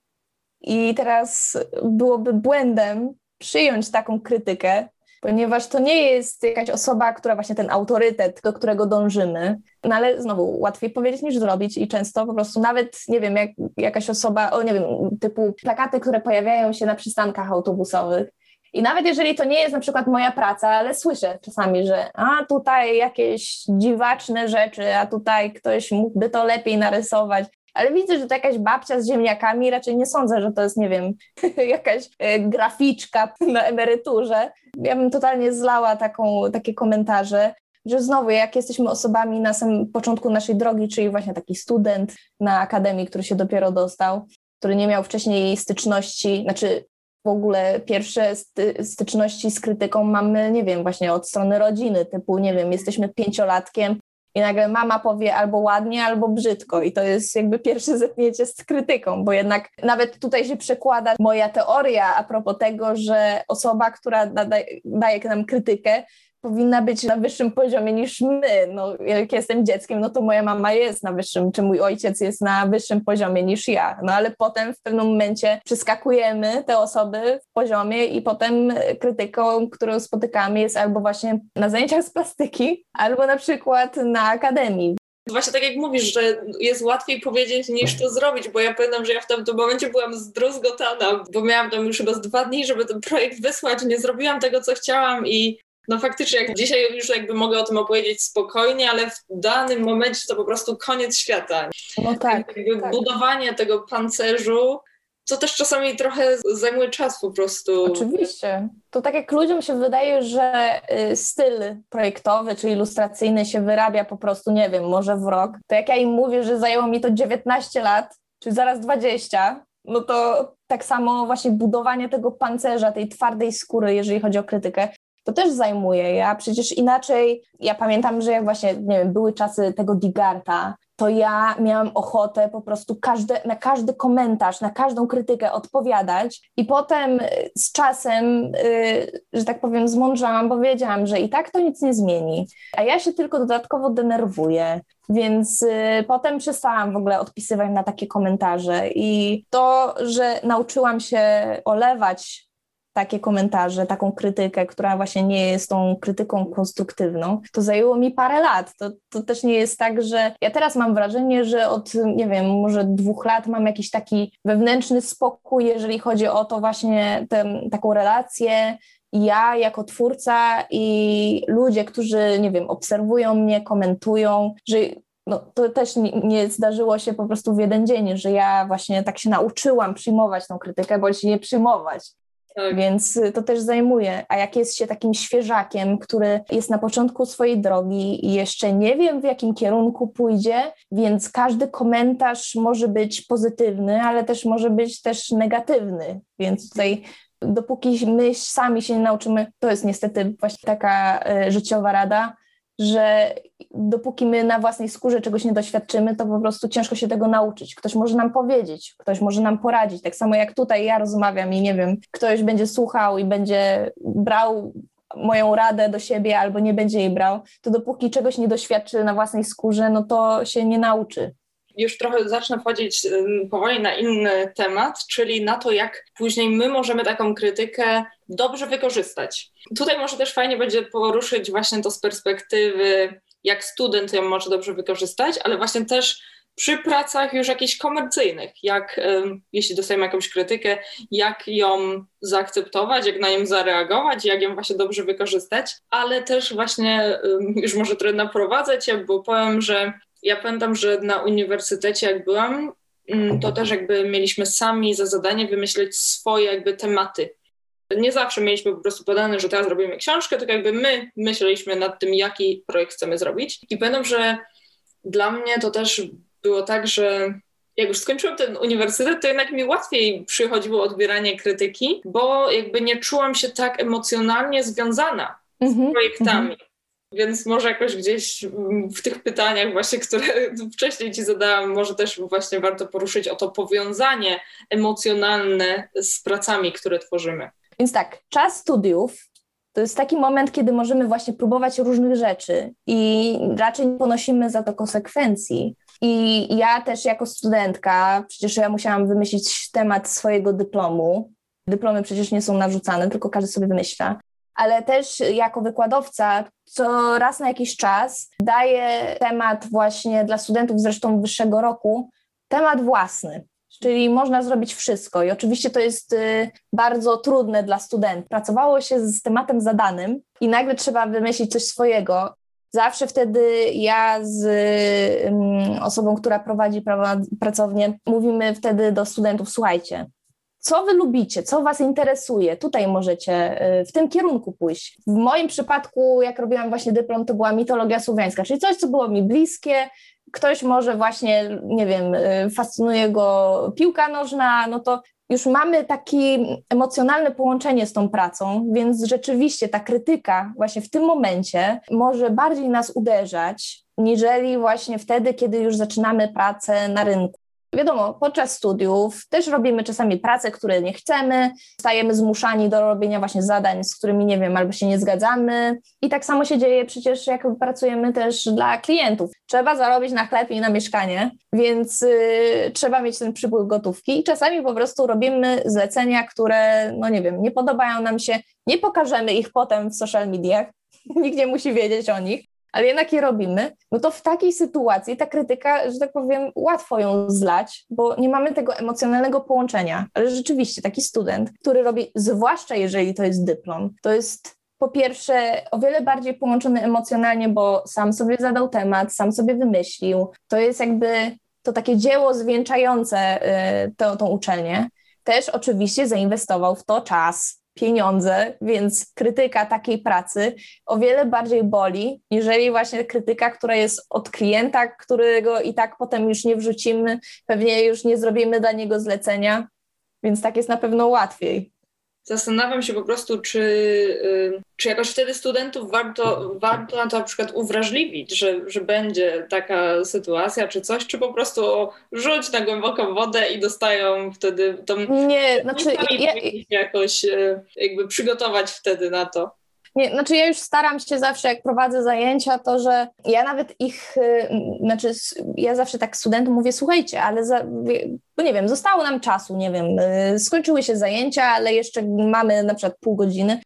[SPEAKER 2] i teraz byłoby błędem przyjąć taką krytykę, ponieważ to nie jest jakaś osoba, która właśnie ten autorytet, do którego dążymy, no ale znowu łatwiej powiedzieć niż zrobić i często po prostu nawet, nie wiem, jak, jakaś osoba, o nie wiem, typu plakaty, które pojawiają się na przystankach autobusowych, i nawet jeżeli to nie jest na przykład moja praca, ale słyszę czasami, że a tutaj jakieś dziwaczne rzeczy, a tutaj ktoś mógłby to lepiej narysować. Ale widzę, że to jakaś babcia z ziemniakami, raczej nie sądzę, że to jest, nie wiem, jakaś e, graficzka na emeryturze. Ja bym totalnie zlała taką, takie komentarze że znowu, jak jesteśmy osobami na samym początku naszej drogi, czyli właśnie taki student na akademii, który się dopiero dostał, który nie miał wcześniej styczności, znaczy w ogóle pierwsze sty styczności z krytyką mamy, nie wiem, właśnie od strony rodziny, typu, nie wiem, jesteśmy pięciolatkiem i nagle mama powie albo ładnie, albo brzydko. I to jest jakby pierwsze zetknięcie z krytyką, bo jednak nawet tutaj się przekłada moja teoria a propos tego, że osoba, która daje nam krytykę, powinna być na wyższym poziomie niż my. No, jak jestem dzieckiem, no to moja mama jest na wyższym, czy mój ojciec jest na wyższym poziomie niż ja. No ale potem w pewnym momencie przeskakujemy te osoby w poziomie i potem krytyką, którą spotykamy jest albo właśnie na zajęciach z plastyki, albo na przykład na akademii.
[SPEAKER 1] Właśnie tak jak mówisz, że jest łatwiej powiedzieć niż to zrobić, bo ja pamiętam, że ja w tamtym momencie byłam zdruzgotana, bo miałam tam już chyba dwa dni, żeby ten projekt wysłać, nie zrobiłam tego, co chciałam i no faktycznie, jak dzisiaj już jakby mogę o tym opowiedzieć spokojnie, ale w danym momencie to po prostu koniec świata.
[SPEAKER 2] No tak.
[SPEAKER 1] Jakby
[SPEAKER 2] tak.
[SPEAKER 1] Budowanie tego pancerzu, co też czasami trochę zajmuje czas po prostu.
[SPEAKER 2] Oczywiście. To tak jak ludziom się wydaje, że y, styl projektowy czy ilustracyjny się wyrabia po prostu, nie wiem, może w rok, to jak ja im mówię, że zajęło mi to 19 lat, czy zaraz 20, no to tak samo właśnie budowanie tego pancerza, tej twardej skóry, jeżeli chodzi o krytykę, to też zajmuje. Ja przecież inaczej, ja pamiętam, że jak właśnie, nie wiem, były czasy tego Digarta, to ja miałam ochotę po prostu każde, na każdy komentarz, na każdą krytykę odpowiadać i potem z czasem, yy, że tak powiem, zmądrzałam, bo wiedziałam, że i tak to nic nie zmieni, a ja się tylko dodatkowo denerwuję. Więc y, potem przestałam w ogóle odpisywać na takie komentarze i to, że nauczyłam się olewać takie komentarze, taką krytykę, która właśnie nie jest tą krytyką konstruktywną, to zajęło mi parę lat. To, to też nie jest tak, że ja teraz mam wrażenie, że od, nie wiem, może dwóch lat mam jakiś taki wewnętrzny spokój, jeżeli chodzi o to właśnie tę, taką relację ja jako twórca i ludzie, którzy, nie wiem, obserwują mnie, komentują, że no, to też nie, nie, zdarzyło się po prostu w jeden dzień, że ja właśnie tak się nauczyłam przyjmować tą krytykę, bądź nie przyjmować. Tak. Więc y, to też zajmuje. A jak jest się takim świeżakiem, który jest na początku swojej drogi i jeszcze nie wiem, w jakim kierunku pójdzie, więc każdy komentarz może być pozytywny, ale też może być też negatywny. Więc tutaj dopóki my sami się nie nauczymy, to jest niestety właśnie taka y, życiowa rada, że dopóki my na własnej skórze czegoś nie doświadczymy, to po prostu ciężko się tego nauczyć. Ktoś może nam powiedzieć, ktoś może nam poradzić. Tak samo jak tutaj ja rozmawiam i nie wiem, ktoś będzie słuchał i będzie brał moją radę do siebie albo nie będzie jej brał, to dopóki czegoś nie doświadczy na własnej skórze, no to się nie nauczy
[SPEAKER 1] już trochę zacznę wchodzić powoli na inny temat, czyli na to, jak później my możemy taką krytykę dobrze wykorzystać. Tutaj może też fajnie będzie poruszyć właśnie to z perspektywy, jak student ją może dobrze wykorzystać, ale właśnie też przy pracach już jakichś komercyjnych, jak jeśli dostajemy jakąś krytykę, jak ją zaakceptować, jak na nią zareagować, jak ją właśnie dobrze wykorzystać, ale też właśnie już może trochę naprowadzać, bo powiem, że ja pamiętam, że na uniwersytecie jak byłam, mm, to też jakby mieliśmy sami za zadanie wymyśleć swoje jakby tematy. Nie zawsze mieliśmy po prostu podane, że teraz robimy książkę, tylko jakby my myśleliśmy nad tym, jaki projekt chcemy zrobić. I pamiętam, że Dla mnie to też było tak, że jak już skończyłam ten uniwersytet, to jednak mi łatwiej przychodziło odbieranie krytyki, bo jakby nie czułam się tak emocjonalnie związana z mm -hmm, projektami. Mm -hmm. Więc może jakoś gdzieś w tych pytaniach właśnie, które wcześniej Ci zadałam, może też właśnie warto poruszyć o to powiązanie emocjonalne z pracami, które tworzymy.
[SPEAKER 2] Więc tak, czas studiów to jest taki moment, kiedy możemy właśnie próbować różnych rzeczy i raczej nie ponosimy za to konsekwencji. I ja też jako studentka, przecież ja musiałam wymyślić temat swojego dyplomu. Dyplomy przecież nie są narzucane, tylko każdy sobie wymyśla. Ale też jako wykładowca co raz na jakiś czas daję temat właśnie dla studentów zresztą wyższego roku, temat własny. Czyli można zrobić wszystko i oczywiście to jest y, bardzo trudne dla studentów. Pracowało się z tematem zadanym i nagle trzeba wymyślić coś swojego. Zawsze wtedy ja z osobą, która prowadzi pracownię, mówimy wtedy do studentów: słuchajcie, co wy lubicie, co was interesuje, tutaj możecie y, w tym kierunku pójść. W moim przypadku, jak robiłam właśnie dyplom, to była mitologia słowiańska, czyli coś, co było mi bliskie. Ktoś może właśnie, nie wiem, y, fascynuje go piłka nożna, no to już mamy takie emocjonalne połączenie z tą pracą, więc rzeczywiście ta krytyka właśnie w tym momencie może bardziej nas uderzać, niżeli właśnie wtedy, kiedy już zaczynamy pracę na rynku. Wiadomo, podczas studiów też robimy czasami prace, które nie chcemy, stajemy zmuszani do robienia właśnie zadań, z którymi nie wiem, albo się nie zgadzamy. I tak samo się dzieje przecież, jak pracujemy też dla klientów. Trzeba zarobić na chleb i na mieszkanie, więc y, trzeba mieć ten przypływ gotówki. I czasami po prostu robimy zlecenia, które, no nie wiem, nie podobają nam się, nie pokażemy ich potem w social mediach, nikt nie musi wiedzieć o nich, ale jednak je robimy, no to w takiej sytuacji ta krytyka, że tak powiem, łatwo ją zlać, bo nie mamy tego emocjonalnego połączenia. Ale rzeczywiście taki student, który robi, zwłaszcza jeżeli to jest dyplom, to jest po pierwsze o wiele bardziej połączony emocjonalnie, bo sam sobie zadał temat, sam sobie wymyślił. To jest jakby to takie dzieło zwieńczające y, tą, tą uczelnię. Też oczywiście zainwestował w to czas, pieniądze, więc krytyka takiej pracy o wiele bardziej boli, niżeli właśnie krytyka, która jest od klienta, którego i tak potem już nie wrzucimy, pewnie już nie zrobimy dla niego zlecenia, więc tak jest na pewno łatwiej
[SPEAKER 1] zastanawiam się po prostu, czy, y, czy jakoś wtedy studentów warto, warto na to na przykład uwrażliwić, że, że będzie taka sytuacja czy coś, czy po prostu rzuć na głęboką wodę i dostają wtedy tą...
[SPEAKER 2] Nie, znaczy... Ja,
[SPEAKER 1] jakoś y, jakby przygotować wtedy na to.
[SPEAKER 2] Nie, znaczy ja już staram się zawsze, jak prowadzę zajęcia, to że ja nawet ich, y, znaczy ja zawsze tak studentom mówię, słuchajcie, ale za, bo nie wiem, zostało nam czasu, nie wiem, y, skończyły się zajęcia, ale jeszcze mamy na przykład pół godziny.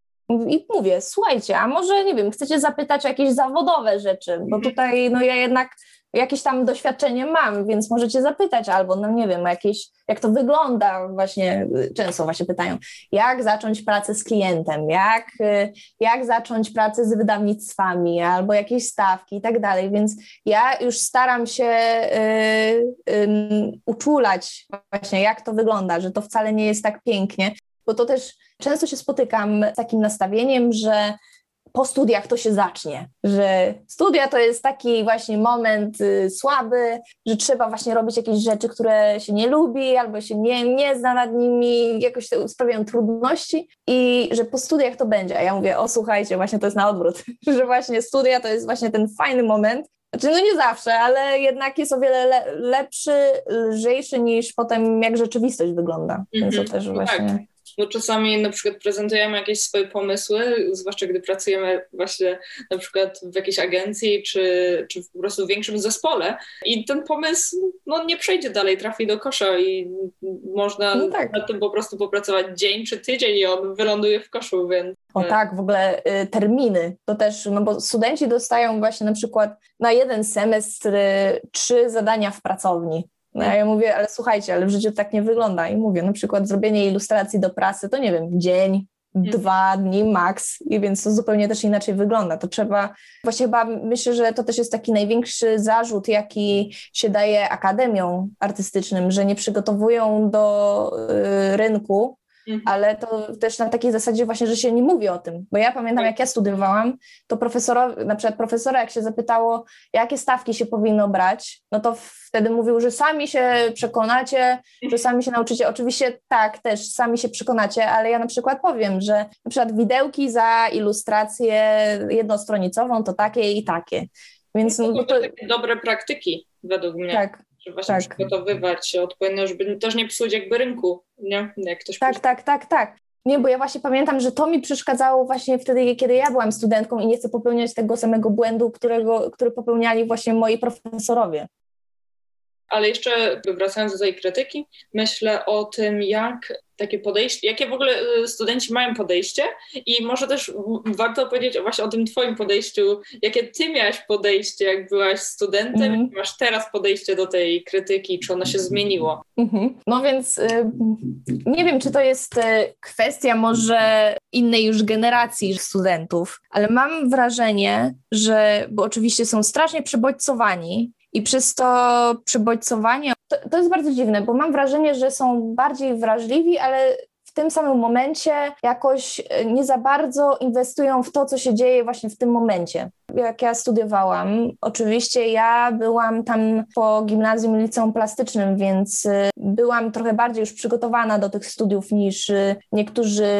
[SPEAKER 2] I mówię, słuchajcie, a może, nie wiem, chcecie zapytać o jakieś zawodowe rzeczy, bo mhm. tutaj, no ja jednak jakieś tam doświadczenie mam, więc możecie zapytać albo, no nie wiem, jakieś, jak to wygląda właśnie, często właśnie pytają, jak zacząć pracę z klientem, jak, jak zacząć pracę z wydawnictwami albo jakieś stawki i tak dalej, więc ja już staram się y, y, uczulać właśnie, jak to wygląda, że to wcale nie jest tak pięknie, bo to też często się spotykam z takim nastawieniem, że po studiach to się zacznie, że studia to jest taki właśnie moment y, słaby, że trzeba właśnie robić jakieś rzeczy, które się nie lubi albo się nie, nie zna nad nimi, jakoś to sprawiają trudności i że po studiach to będzie. A ja mówię, o słuchajcie, właśnie to jest na odwrót, że właśnie studia to jest właśnie ten fajny moment, znaczy, no nie zawsze, ale jednak jest o wiele le lepszy, lżejszy niż potem jak rzeczywistość wygląda. Mm -hmm. Więc to mhm. też no właśnie. Tak
[SPEAKER 1] bo czasami na przykład prezentujemy jakieś swoje pomysły, zwłaszcza gdy pracujemy właśnie na przykład w jakiejś agencji czy, czy po prostu w większym zespole i ten pomysł no, nie przejdzie dalej, trafi do kosza i można no tak. nad tym po prostu popracować dzień czy tydzień i on wyląduje w koszu, więc...
[SPEAKER 2] O tak, w ogóle y, terminy, to też, no bo studenci dostają właśnie na przykład na jeden semestr y, trzy zadania w pracowni. No ja mówię, ale słuchajcie, ale w życiu tak nie wygląda. I mówię, na przykład zrobienie ilustracji do prasy, to nie wiem, dzień, hmm. dwa dni max, i więc to zupełnie też inaczej wygląda. To trzeba, właśnie chyba myślę, że to też jest taki największy zarzut, jaki się daje akademiom artystycznym, że nie przygotowują do y, rynku. Ale to też na takiej zasadzie właśnie, że się nie mówi o tym. Bo ja pamiętam, jak ja studiowałam, to profesorowi, na przykład profesora, jak się zapytało, jakie stawki się powinno brać, no to wtedy mówił, że sami się przekonacie, że sami się nauczycie. Oczywiście tak, też sami się przekonacie, ale ja na przykład powiem, że na przykład widełki za ilustrację jednostronicową to takie i takie. Więc
[SPEAKER 1] no, to, to takie dobre praktyki według mnie. Tak, żeby właśnie tak. przygotowywać się odpowiednio, żeby też nie psuć jakby rynku, nie? Jak ktoś
[SPEAKER 2] tak, tak, tak, tak. Nie, bo ja właśnie pamiętam, że to mi przeszkadzało właśnie wtedy, kiedy ja byłam studentką i nie chcę popełniać tego samego błędu, którego, który popełniali właśnie moi profesorowie.
[SPEAKER 1] Ale jeszcze wracając do tej krytyki, myślę o tym, jak takie podejście, jakie w ogóle y, studenci mają podejście i może też warto powiedzieć właśnie o tym twoim podejściu, jakie ty miałaś podejście, jak byłaś studentem, mm -hmm. masz teraz podejście do tej krytyki, czy ono się zmieniło? Mm -hmm.
[SPEAKER 2] No więc y, nie wiem, czy to jest y, kwestia może innej już generacji studentów, ale mam wrażenie, że, bo oczywiście są strasznie przebodźcowani i przez to przebodźcowanie, to, to jest bardzo dziwne, bo mam wrażenie, że są bardziej wrażliwi, ale w tym samym momencie jakoś e, nie za bardzo inwestują w to, co się dzieje właśnie w tym momencie. Jak ja studiowałam, oczywiście ja byłam tam po gimnazjum liceum plastycznym, więc e, byłam trochę bardziej już przygotowana do tych studiów niż e, niektórzy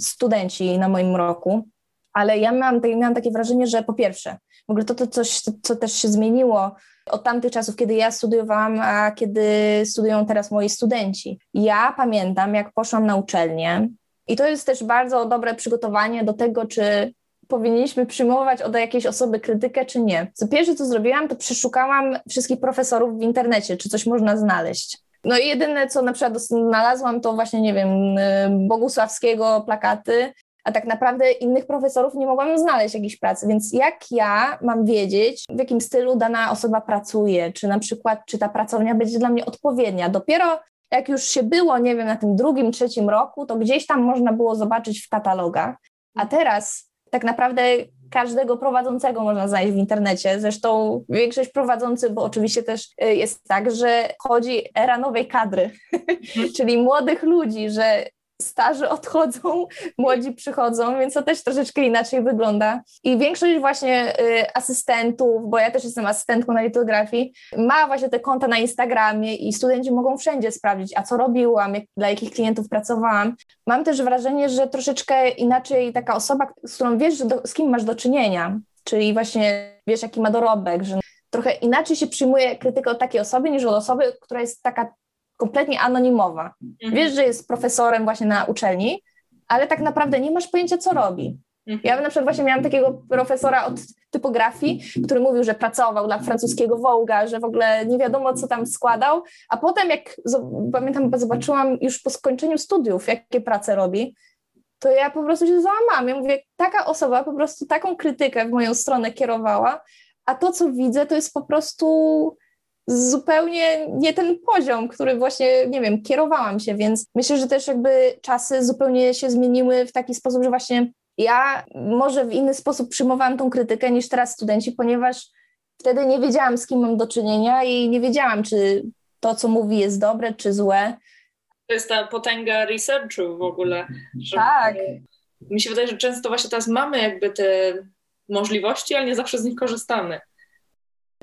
[SPEAKER 2] studenci na moim roku. Ale ja miałam, miałam takie wrażenie, że po pierwsze, w ogóle to, to coś, co też się zmieniło od tamtych czasów, kiedy ja studiowałam, a kiedy studiują teraz moi studenci. Ja pamiętam, jak poszłam na uczelnię, i to jest też bardzo dobre przygotowanie do tego, czy powinniśmy przyjmować od jakiejś osoby krytykę, czy nie. Co pierwsze, co zrobiłam, to przeszukałam wszystkich profesorów w internecie, czy coś można znaleźć. No i jedyne, co na przykład znalazłam, to właśnie, nie wiem, y, Bogusławskiego plakaty, a tak naprawdę innych profesorów nie mogłam znaleźć jakiejś pracy. Więc jak ja mam wiedzieć, w jakim stylu dana osoba pracuje, czy na przykład, czy ta pracownia będzie dla mnie odpowiednia? Dopiero jak już się było, nie wiem, na tym drugim, trzecim roku, to gdzieś tam można było zobaczyć w katalogach. A teraz tak naprawdę każdego prowadzącego można znaleźć w internecie. Zresztą większość prowadzących, bo oczywiście też y, jest tak, że chodzi era nowej kadry, czyli młodych ludzi, że starzy odchodzą, młodzi przychodzą, więc to też troszeczkę inaczej wygląda. I większość właśnie y, asystentów, bo ja też jestem asystentką na litografii, ma właśnie te konta na Instagramie i studenci mogą wszędzie sprawdzić, a co robiłam, jak, dla jakich klientów pracowałam. Mam też wrażenie, że troszeczkę inaczej taka osoba, z którą wiesz, do, z kim masz do czynienia, czyli właśnie wiesz, jaki ma dorobek, że trochę inaczej się przyjmuje krytykę od takiej osoby niż od osoby, która jest taka kompletnie anonimowa. Mhm. Wiesz, że jest profesorem właśnie na uczelni, ale tak naprawdę nie masz pojęcia, co robi. Mhm. Ja na przykład właśnie miałam takiego profesora od typografii, który mówił, że pracował dla francuskiego Vogue'a, że w ogóle nie wiadomo, co tam składał, a potem jak pamiętam, zobaczyłam już po skończeniu studiów, jakie prace robi, to ja po prostu się załamałam. Ja mówię, taka osoba po prostu taką krytykę w moją stronę kierowała, a to, co widzę, to jest po prostu zupełnie nie ten poziom, który właśnie, nie wiem, kierowałam się, więc myślę, że też jakby czasy zupełnie się zmieniły w taki sposób, że właśnie ja może w inny sposób przyjmowałam tą krytykę niż teraz studenci, ponieważ wtedy nie wiedziałam, z kim mam do czynienia i nie wiedziałam, czy to, co mówi, jest dobre, czy złe.
[SPEAKER 1] To jest ta potęga researchu w ogóle.
[SPEAKER 2] tak.
[SPEAKER 1] Mi się wydaje, że często właśnie teraz mamy jakby te możliwości, ale nie zawsze z nich korzystamy.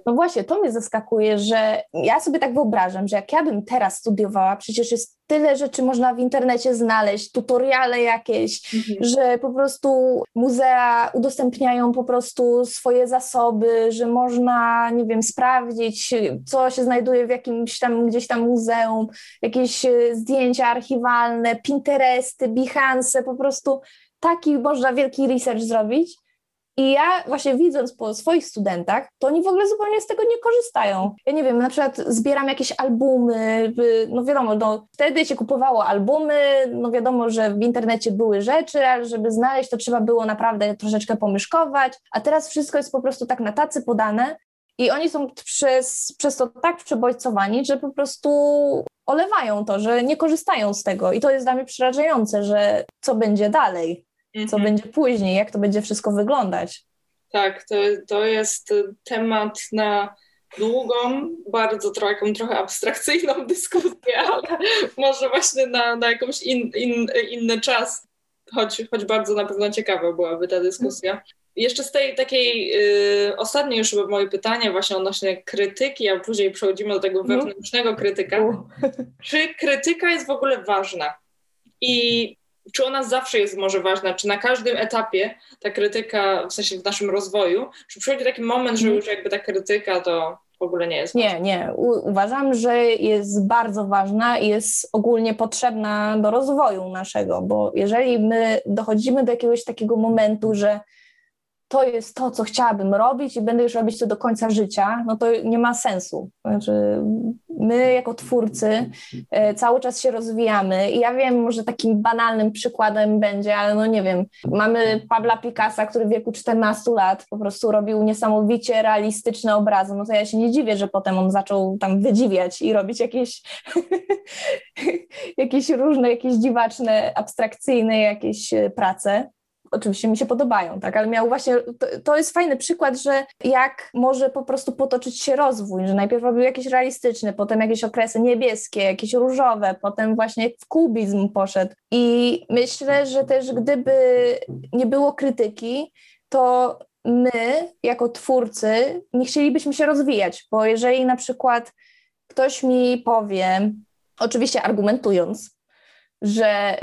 [SPEAKER 2] No właśnie, to mnie zaskakuje, że ja sobie tak wyobrażam, że jak ja bym teraz studiowała, przecież jest tyle rzeczy można w internecie znaleźć, tutoriale jakieś, mhm. że po prostu muzea udostępniają po prostu swoje zasoby, że można, nie wiem, sprawdzić, co się znajduje w jakimś tam, gdzieś tam muzeum, jakieś e, zdjęcia archiwalne, Pinteresty, Behance, po prostu taki można wielki research zrobić. I ja właśnie widząc po swoich studentach, to oni w ogóle zupełnie z tego nie korzystają. Ja nie wiem, na przykład zbieram jakieś albumy, no wiadomo, no, wtedy się kupowało albumy, no wiadomo, że w internecie były rzeczy, ale żeby znaleźć, to trzeba było naprawdę troszeczkę pomyszkować, a teraz wszystko jest po prostu tak na tacy podane i oni są przez, przez to tak przebojcowani, że po prostu olewają to, że nie korzystają z tego i to jest dla mnie przerażające, że co będzie dalej co mhm. będzie później, jak to będzie wszystko wyglądać.
[SPEAKER 1] Tak, to, to jest temat na długą, bardzo taką trochę abstrakcyjną dyskusję, ale może właśnie na, na jakąś in, in, inny czas, choć, choć bardzo na pewno ciekawa byłaby ta dyskusja. Jeszcze z tej takiej y, ostatniej już moje pytanie właśnie odnośnie krytyki, a później przechodzimy do tego mhm. wewnętrznego krytyka. Czy krytyka jest w ogóle ważna? I czy ona zawsze jest może ważna? Czy na każdym etapie ta krytyka, w sensie w naszym rozwoju, czy przychodzi taki moment, że mhm. już jakby ta krytyka to w ogóle nie jest
[SPEAKER 2] ważna? Nie, nie. U uważam, że jest bardzo ważna i jest ogólnie potrzebna do rozwoju naszego, bo jeżeli my dochodzimy do jakiegoś takiego momentu, że to jest to, co chciałabym robić i będę już robić to do końca życia, no to nie ma sensu. Znaczy, my jako twórcy e, cały czas się rozwijamy i ja wiem, może takim banalnym przykładem będzie, ale no nie wiem, mamy Pabla Picassa, który w wieku 14 lat po prostu robił niesamowicie realistyczne obrazy, no to ja się nie dziwię, że potem on zaczął tam wydziwiać i robić jakieś jakieś różne, jakieś dziwaczne, abstrakcyjne jakieś e, prace oczywiście mi się podobają, tak, ale miał właśnie, to, to, jest fajny przykład, że jak może po prostu potoczyć się rozwój, że najpierw robił jakieś realistyczne, potem jakieś okresy niebieskie, jakieś różowe, potem właśnie w kubizm poszedł. I myślę, że też gdyby nie było krytyki, to my jako twórcy nie chcielibyśmy się rozwijać, bo jeżeli na przykład ktoś mi powie, oczywiście argumentując, że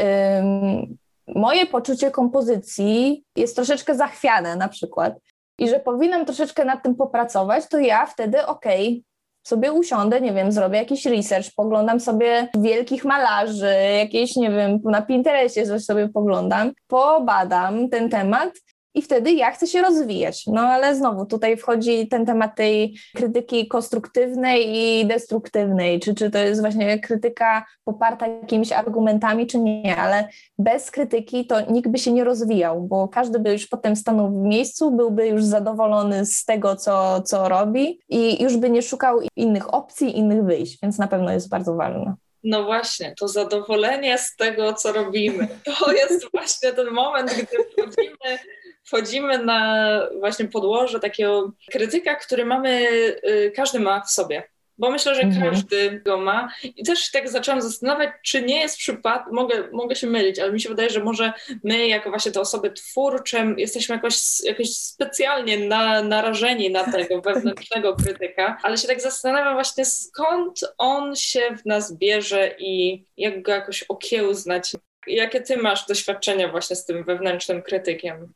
[SPEAKER 2] moje poczucie kompozycji jest troszeczkę zachwiane na przykład i że powinnam troszeczkę nad tym popracować, to ja wtedy okej, okay, sobie usiądę, nie wiem, zrobię jakiś research, poglądam sobie wielkich malarzy, jakieś, nie wiem, na Pinterestie coś sobie poglądam, pobadam ten temat i wtedy ja chcę się rozwijać. No ale znowu tutaj wchodzi ten temat tej krytyki konstruktywnej i destruktywnej, czy, czy to jest właśnie krytyka poparta jakimiś argumentami, czy nie, ale bez krytyki to nikt by się nie rozwijał, bo każdy by już potem stanął w miejscu, byłby już zadowolony z tego, co, co robi i już by nie szukał innych opcji, innych wyjść, więc na pewno jest bardzo ważne.
[SPEAKER 1] No właśnie, to zadowolenie z tego, co robimy. To jest właśnie ten moment, gdy wchodzimy wchodzimy na właśnie podłoże takiego krytyka, który mamy, y, każdy ma w sobie. Bo myślę, że mhm. każdy go ma. I też tak zaczęłam zastanawiać, czy nie jest przypadek, mogę, mogę się mylić, ale mi się wydaje, że może my, jako właśnie te osoby twórcze, jesteśmy jakoś, jakoś specjalnie na, narażeni na tego wewnętrznego krytyka, ale się tak zastanawiam właśnie, skąd on się w nas bierze i jak go jakoś okiełznać. Jakie ty masz doświadczenia właśnie z tym wewnętrznym krytykiem?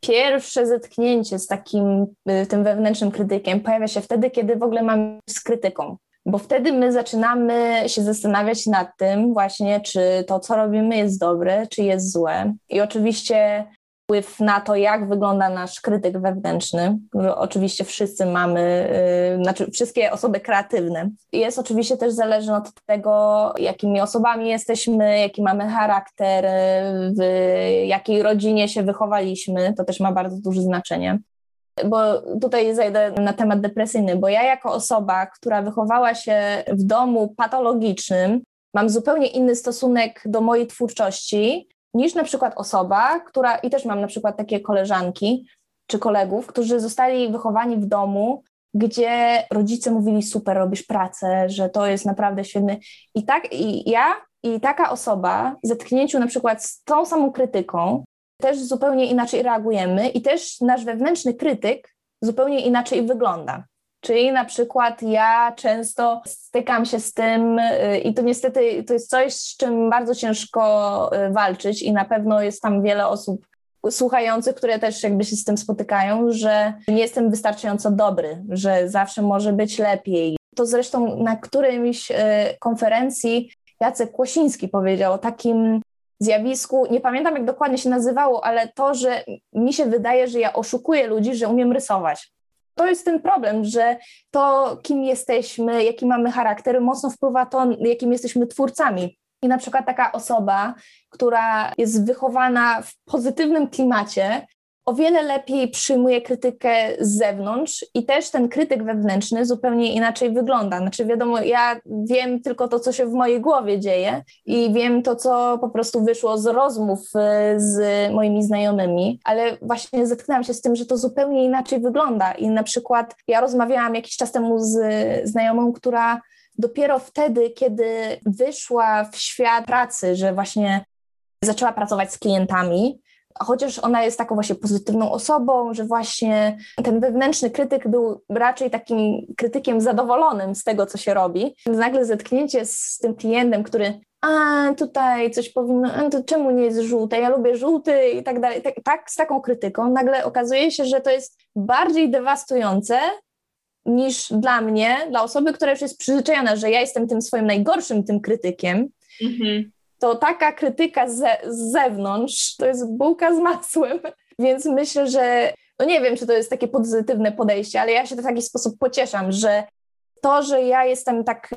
[SPEAKER 2] Pierwsze zetknięcie z takim y, tym wewnętrznym krytykiem pojawia się wtedy, kiedy w ogóle mamy z krytyką. Bo wtedy my zaczynamy się zastanawiać nad tym właśnie, czy to, co robimy, jest dobre, czy jest złe. I oczywiście wpływ na to, jak wygląda nasz krytyk wewnętrzny. Oczywiście wszyscy mamy, yy, znaczy wszystkie osoby kreatywne. Jest oczywiście też zależne od tego, jakimi osobami jesteśmy, jaki mamy charakter, w jakiej rodzinie się wychowaliśmy. To też ma bardzo duże znaczenie bo tutaj zajdę na temat depresyjny, bo ja jako osoba, która wychowała się w domu patologicznym, mam zupełnie inny stosunek do mojej twórczości niż na przykład osoba, która, i też mam na przykład takie koleżanki czy kolegów, którzy zostali wychowani w domu, gdzie rodzice mówili super, robisz pracę, że to jest naprawdę świetny. I tak, i ja i taka osoba w zetknięciu na przykład z tą samą krytyką też zupełnie inaczej reagujemy i też nasz wewnętrzny krytyk zupełnie inaczej wygląda. Czyli na przykład ja często stykam się z tym y, i to niestety to jest coś, z czym bardzo ciężko y, walczyć i na pewno jest tam wiele osób słuchających, które też jakby się z tym spotykają, że nie jestem wystarczająco dobry, że zawsze może być lepiej. To zresztą na którejś y, konferencji Jacek Kłosiński powiedział o takim zjawisku, nie pamiętam jak dokładnie się nazywało, ale to, że mi się wydaje, że ja oszukuję ludzi, że umiem rysować to jest ten problem, że to, kim jesteśmy, jaki mamy charakter, mocno wpływa to, jakim jesteśmy twórcami. I na przykład taka osoba, która jest wychowana w pozytywnym klimacie, o wiele lepiej przyjmuje krytykę z zewnątrz i też ten krytyk wewnętrzny zupełnie inaczej wygląda. Znaczy, wiadomo, ja wiem tylko to, co się w mojej głowie dzieje i wiem to, co po prostu wyszło z rozmów e, z moimi znajomymi, ale właśnie zetknęłam się z tym, że to zupełnie inaczej wygląda. I na przykład ja rozmawiałam jakiś czas temu z znajomą, która dopiero wtedy, kiedy wyszła w świat pracy, że właśnie zaczęła pracować z klientami, chociaż ona jest taką właśnie pozytywną osobą, że właśnie ten wewnętrzny krytyk był raczej takim krytykiem zadowolonym z tego, co się robi. Nagle zetknięcie z tym klientem, który a tutaj coś powinno, a to czemu nie jest żółte, ja lubię żółty i tak dalej, tak, tak z taką krytyką, nagle okazuje się, że to jest bardziej dewastujące niż dla mnie, dla osoby, która już jest przyzwyczajona, że ja jestem tym swoim najgorszym tym krytykiem, mhm to taka krytyka ze, z zewnątrz to jest bułka z masłem. Więc myślę, że no nie wiem, czy to jest takie pozytywne podejście, ale ja się w taki sposób pocieszam, że to, że ja jestem tak,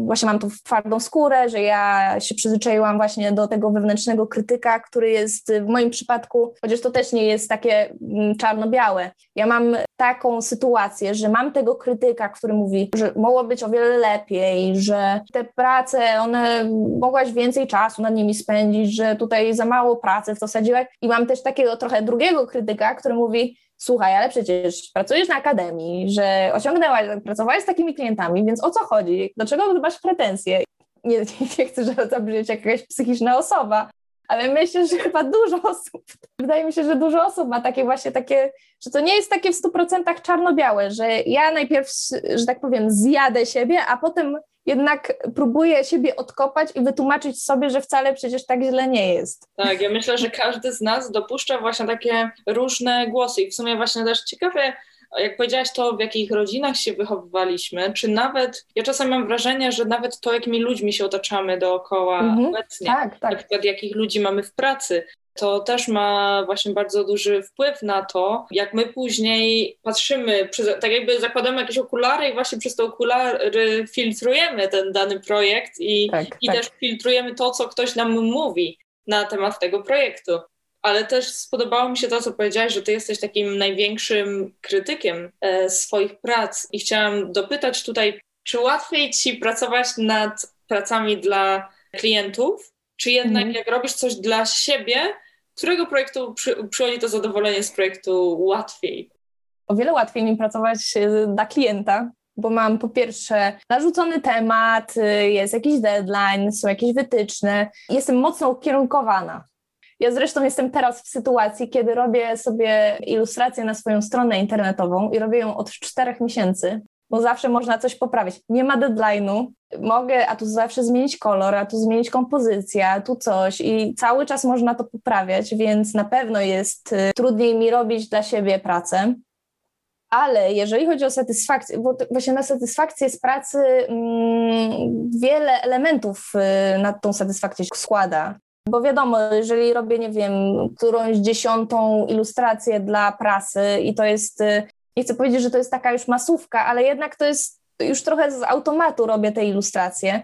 [SPEAKER 2] właśnie mam tu twardą skórę, że ja się przyzwyczaiłam właśnie do tego wewnętrznego krytyka, który jest w moim przypadku, chociaż to też nie jest takie mm, czarno-białe. Ja mam taką sytuację, że mam tego krytyka, który mówi, że mogło być o wiele lepiej, że te prace, one mogłaś więcej czasu nad nimi spędzić, że tutaj za mało pracy w to. I mam też takiego trochę drugiego krytyka, który mówi, słuchaj, ale przecież pracujesz na akademii, że osiągnęłaś, pracowałaś z takimi klientami, więc o co chodzi? Do czego masz pretensje? Nie, nie chcę zabrzmieć jak jakaś psychiczna osoba, ale myślę, że chyba dużo osób, wydaje mi się, że dużo osób ma takie właśnie takie, że to nie jest takie w 100% czarno-białe, że ja najpierw, że tak powiem, zjadę siebie, a potem jednak próbuję siebie odkopać i wytłumaczyć sobie, że wcale przecież tak źle nie jest.
[SPEAKER 1] Tak, ja myślę, że każdy z nas dopuszcza właśnie takie różne głosy i w sumie właśnie też ciekawe, jak powiedziałaś to, w jakich rodzinach się wychowywaliśmy, czy nawet, ja czasem mam wrażenie, że nawet to, jakimi ludźmi się otaczamy dookoła mhm, obecnie, tak, tak. na przykład jakich ludzi mamy w pracy, to też ma właśnie bardzo duży wpływ na to, jak my później patrzymy, tak jakby zakładamy jakieś okulary i właśnie przez te okulary filtrujemy ten dany projekt i, tak, i tak. też filtrujemy to, co ktoś nam mówi na temat tego projektu. Ale też spodobało mi się to, co powiedziałaś, że ty jesteś takim największym krytykiem e, swoich prac i chciałam dopytać tutaj, czy łatwiej ci pracować nad pracami dla klientów, czy jednak mhm. jak robisz coś dla siebie, którego projektu przy, przychodzi to zadowolenie z projektu łatwiej?
[SPEAKER 2] O wiele łatwiej mi pracować dla klienta, bo mam po pierwsze narzucony temat, jest jakiś deadline, są jakieś wytyczne, jestem mocno ukierunkowana. Ja zresztą jestem teraz w sytuacji, kiedy robię sobie ilustrację na swoją stronę internetową i robię ją od czterech miesięcy bo zawsze można coś poprawić. Nie ma deadline'u, mogę, a tu zawsze zmienić kolor, a tu zmienić kompozycję, a tu coś i cały czas można to poprawiać, więc na pewno jest y, trudniej mi robić dla siebie pracę. Ale jeżeli chodzi o satysfakcję, bo właśnie na satysfakcję z pracy mm, wiele elementów y, na tą satysfakcję składa. Bo wiadomo, jeżeli robię, nie wiem, którąś dziesiątą ilustrację dla prasy i to jest y, nie chcę powiedzieć, że to jest taka już masówka, ale jednak to jest już trochę z automatu robię te ilustracje.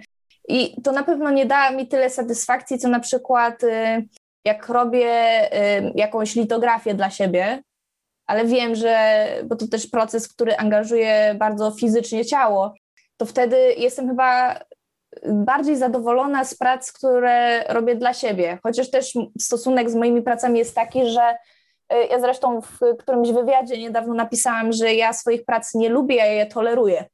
[SPEAKER 2] I to na pewno nie da mi tyle satysfakcji, co na przykład y, jak robię y, jakąś litografię dla siebie, ale wiem, że, bo to też proces, który angażuje bardzo fizycznie ciało, to wtedy jestem chyba bardziej zadowolona z prac, które robię dla siebie. Chociaż też stosunek z moimi pracami jest taki, że E, ja zresztą w którymś wywiadzie niedawno napisałam, że ja swoich prac nie lubię, ja je toleruję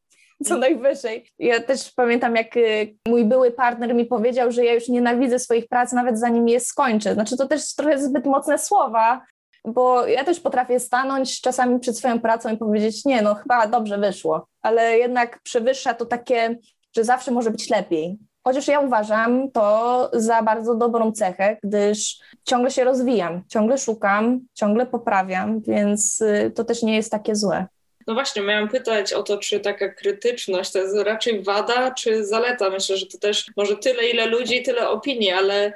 [SPEAKER 2] co najwyżej. Ja też pamiętam, jak e, mój były partner mi powiedział, że ja już nienawidzę swoich prac, nawet zanim je skończę. Znaczy, to też trochę zbyt mocne słowa, bo ja też potrafię stanąć czasami przed swoją pracą i powiedzieć, nie, no chyba dobrze wyszło, ale jednak przewyższa to takie, że zawsze może być lepiej. Chociaż ja uważam to za bardzo dobrą cechę, gdyż ciągle się rozwijam, ciągle szukam, ciągle poprawiam, więc y, to też nie jest takie złe.
[SPEAKER 1] No właśnie, miałam pytać o to, czy taka krytyczność to jest raczej wada, czy zaleta. Myślę, że to też może tyle, ile ludzi, tyle opinii, ale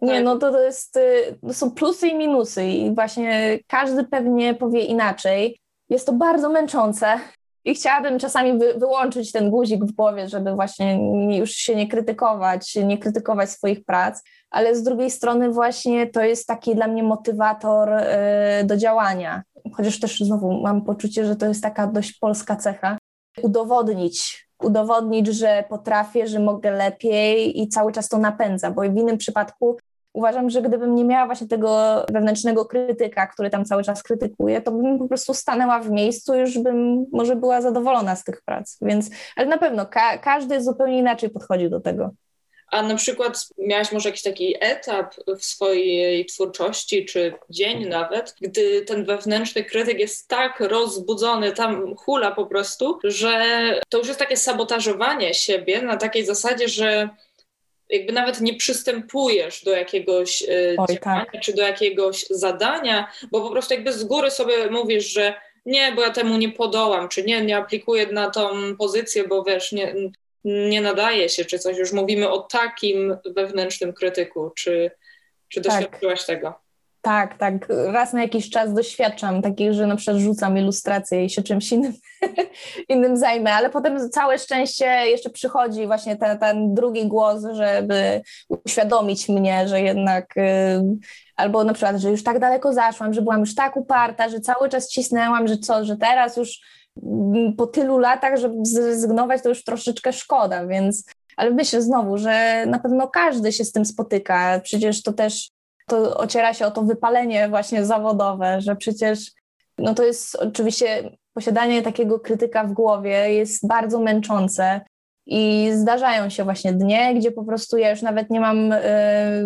[SPEAKER 2] nie, no to, to, jest, y, to są plusy i minusy i właśnie każdy pewnie powie inaczej. Jest to bardzo męczące, i chciałabym czasami wy, wyłączyć ten guzik w głowie, żeby właśnie już się nie krytykować, nie krytykować swoich prac, ale z drugiej strony właśnie to jest taki dla mnie motywator y, do działania. Chociaż też znowu mam poczucie, że to jest taka dość polska cecha. Udowodnić, udowodnić, że potrafię, że mogę lepiej i cały czas to napędza, bo w innym przypadku uważam, że gdybym nie miała właśnie tego wewnętrznego krytyka, który tam cały czas krytykuje, to bym po prostu stanęła w miejscu już bym może była zadowolona z tych prac. Więc, ale na pewno ka każdy zupełnie inaczej podchodzi do tego.
[SPEAKER 1] A na przykład miałaś może jakiś taki etap w swojej twórczości, czy dzień nawet, gdy ten wewnętrzny krytyk jest tak rozbudzony, tam hula po prostu, że to już jest takie sabotażowanie siebie na takiej zasadzie, że jakby nawet nie przystępujesz do jakiegoś e, Oj, działania tak. czy do jakiegoś zadania, bo po prostu jakby z góry sobie mówisz, że nie, bo ja temu nie podołam, czy nie, nie aplikuję na tą pozycję, bo wiesz, nie, nie nadaje się, czy coś. Już mówimy o takim wewnętrznym krytyku. Czy, czy tak. doświadczyłaś tak. tego?
[SPEAKER 2] Tak, tak. Raz na jakiś czas doświadczam takich, że na przykład rzucam ilustrację i się czymś innym, innym zajmę, ale potem całe szczęście jeszcze przychodzi właśnie ten, ten drugi głos, żeby uświadomić mnie, że jednak albo na przykład, że już tak daleko zaszłam, że byłam już tak uparta, że cały czas cisnęłam, że co, że teraz już po tylu latach, żeby zrezygnować, to już troszeczkę szkoda, więc ale myślę znowu, że na pewno każdy się z tym spotyka. Przecież to też to ociera się o to wypalenie właśnie zawodowe, że przecież no to jest oczywiście posiadanie takiego krytyka w głowie jest bardzo męczące. I zdarzają się właśnie dnie, gdzie po prostu ja już nawet nie mam y,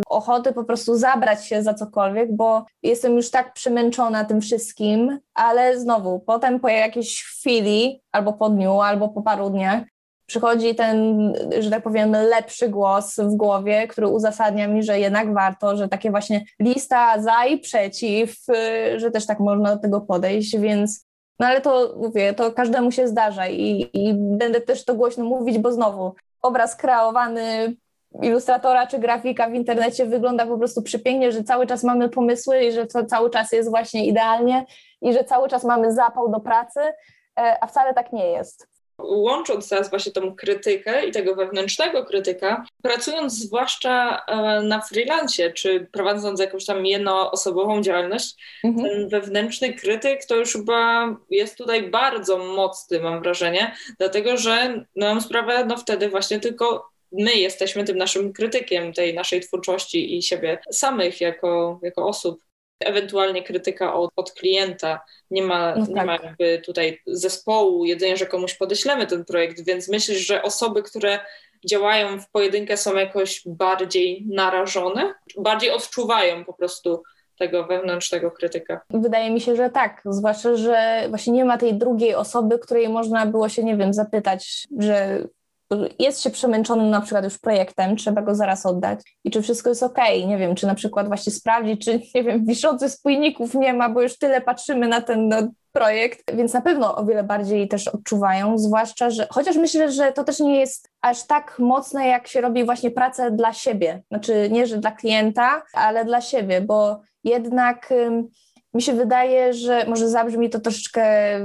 [SPEAKER 2] ochoty po prostu zabrać się za cokolwiek, bo jestem już tak przemęczona tym wszystkim, ale znowu, potem po jakiejś chwili, albo po dniu, albo po paru dniach, przychodzi ten, że tak powiem, lepszy głos w głowie, który uzasadnia mi, że jednak warto, że takie właśnie lista za i przeciw, y, że też tak można do tego podejść, więc no ale to mówię, to każdemu się zdarza i, i będę też to głośno mówić, bo znowu obraz kreowany ilustratora czy grafika w internecie wygląda po prostu przepięknie, że cały czas mamy pomysły i że to cały czas jest właśnie idealnie i że cały czas mamy zapał do pracy, e, a wcale tak nie jest
[SPEAKER 1] łącząc teraz właśnie tą krytykę i tego wewnętrznego krytyka, pracując zwłaszcza e, na freelancie, czy prowadząc jakąś tam jednoosobową działalność, mhm. ten wewnętrzny krytyk to już chyba jest tutaj bardzo mocny, mam wrażenie, dlatego że no, mam sprawę, no wtedy właśnie tylko my jesteśmy tym naszym krytykiem tej naszej twórczości i siebie samych jako, jako osób ewentualnie krytyka od, od klienta. Nie ma, no tak. nie ma jakby tutaj zespołu, jedzenia, że komuś podeślemy ten projekt, więc myślisz, że osoby, które działają w pojedynkę są jakoś bardziej narażone, bardziej odczuwają po prostu tego wewnętrznego krytyka.
[SPEAKER 2] Wydaje mi się, że tak, zwłaszcza, że właśnie nie ma tej drugiej osoby, której można było się, nie wiem, zapytać, że jest się przemęczonym na przykład już projektem, trzeba go zaraz oddać i czy wszystko jest ok, nie wiem, czy na przykład właśnie sprawdzić, czy nie wiem, wiszących spójników nie ma, bo już tyle patrzymy na ten no, projekt, więc na pewno o wiele bardziej też odczuwają, zwłaszcza, że chociaż myślę, że to też nie jest aż tak mocne, jak się robi właśnie pracę dla siebie, znaczy nie, że dla klienta, ale dla siebie, bo jednak mi się wydaje, że może zabrzmi to troszeczkę y,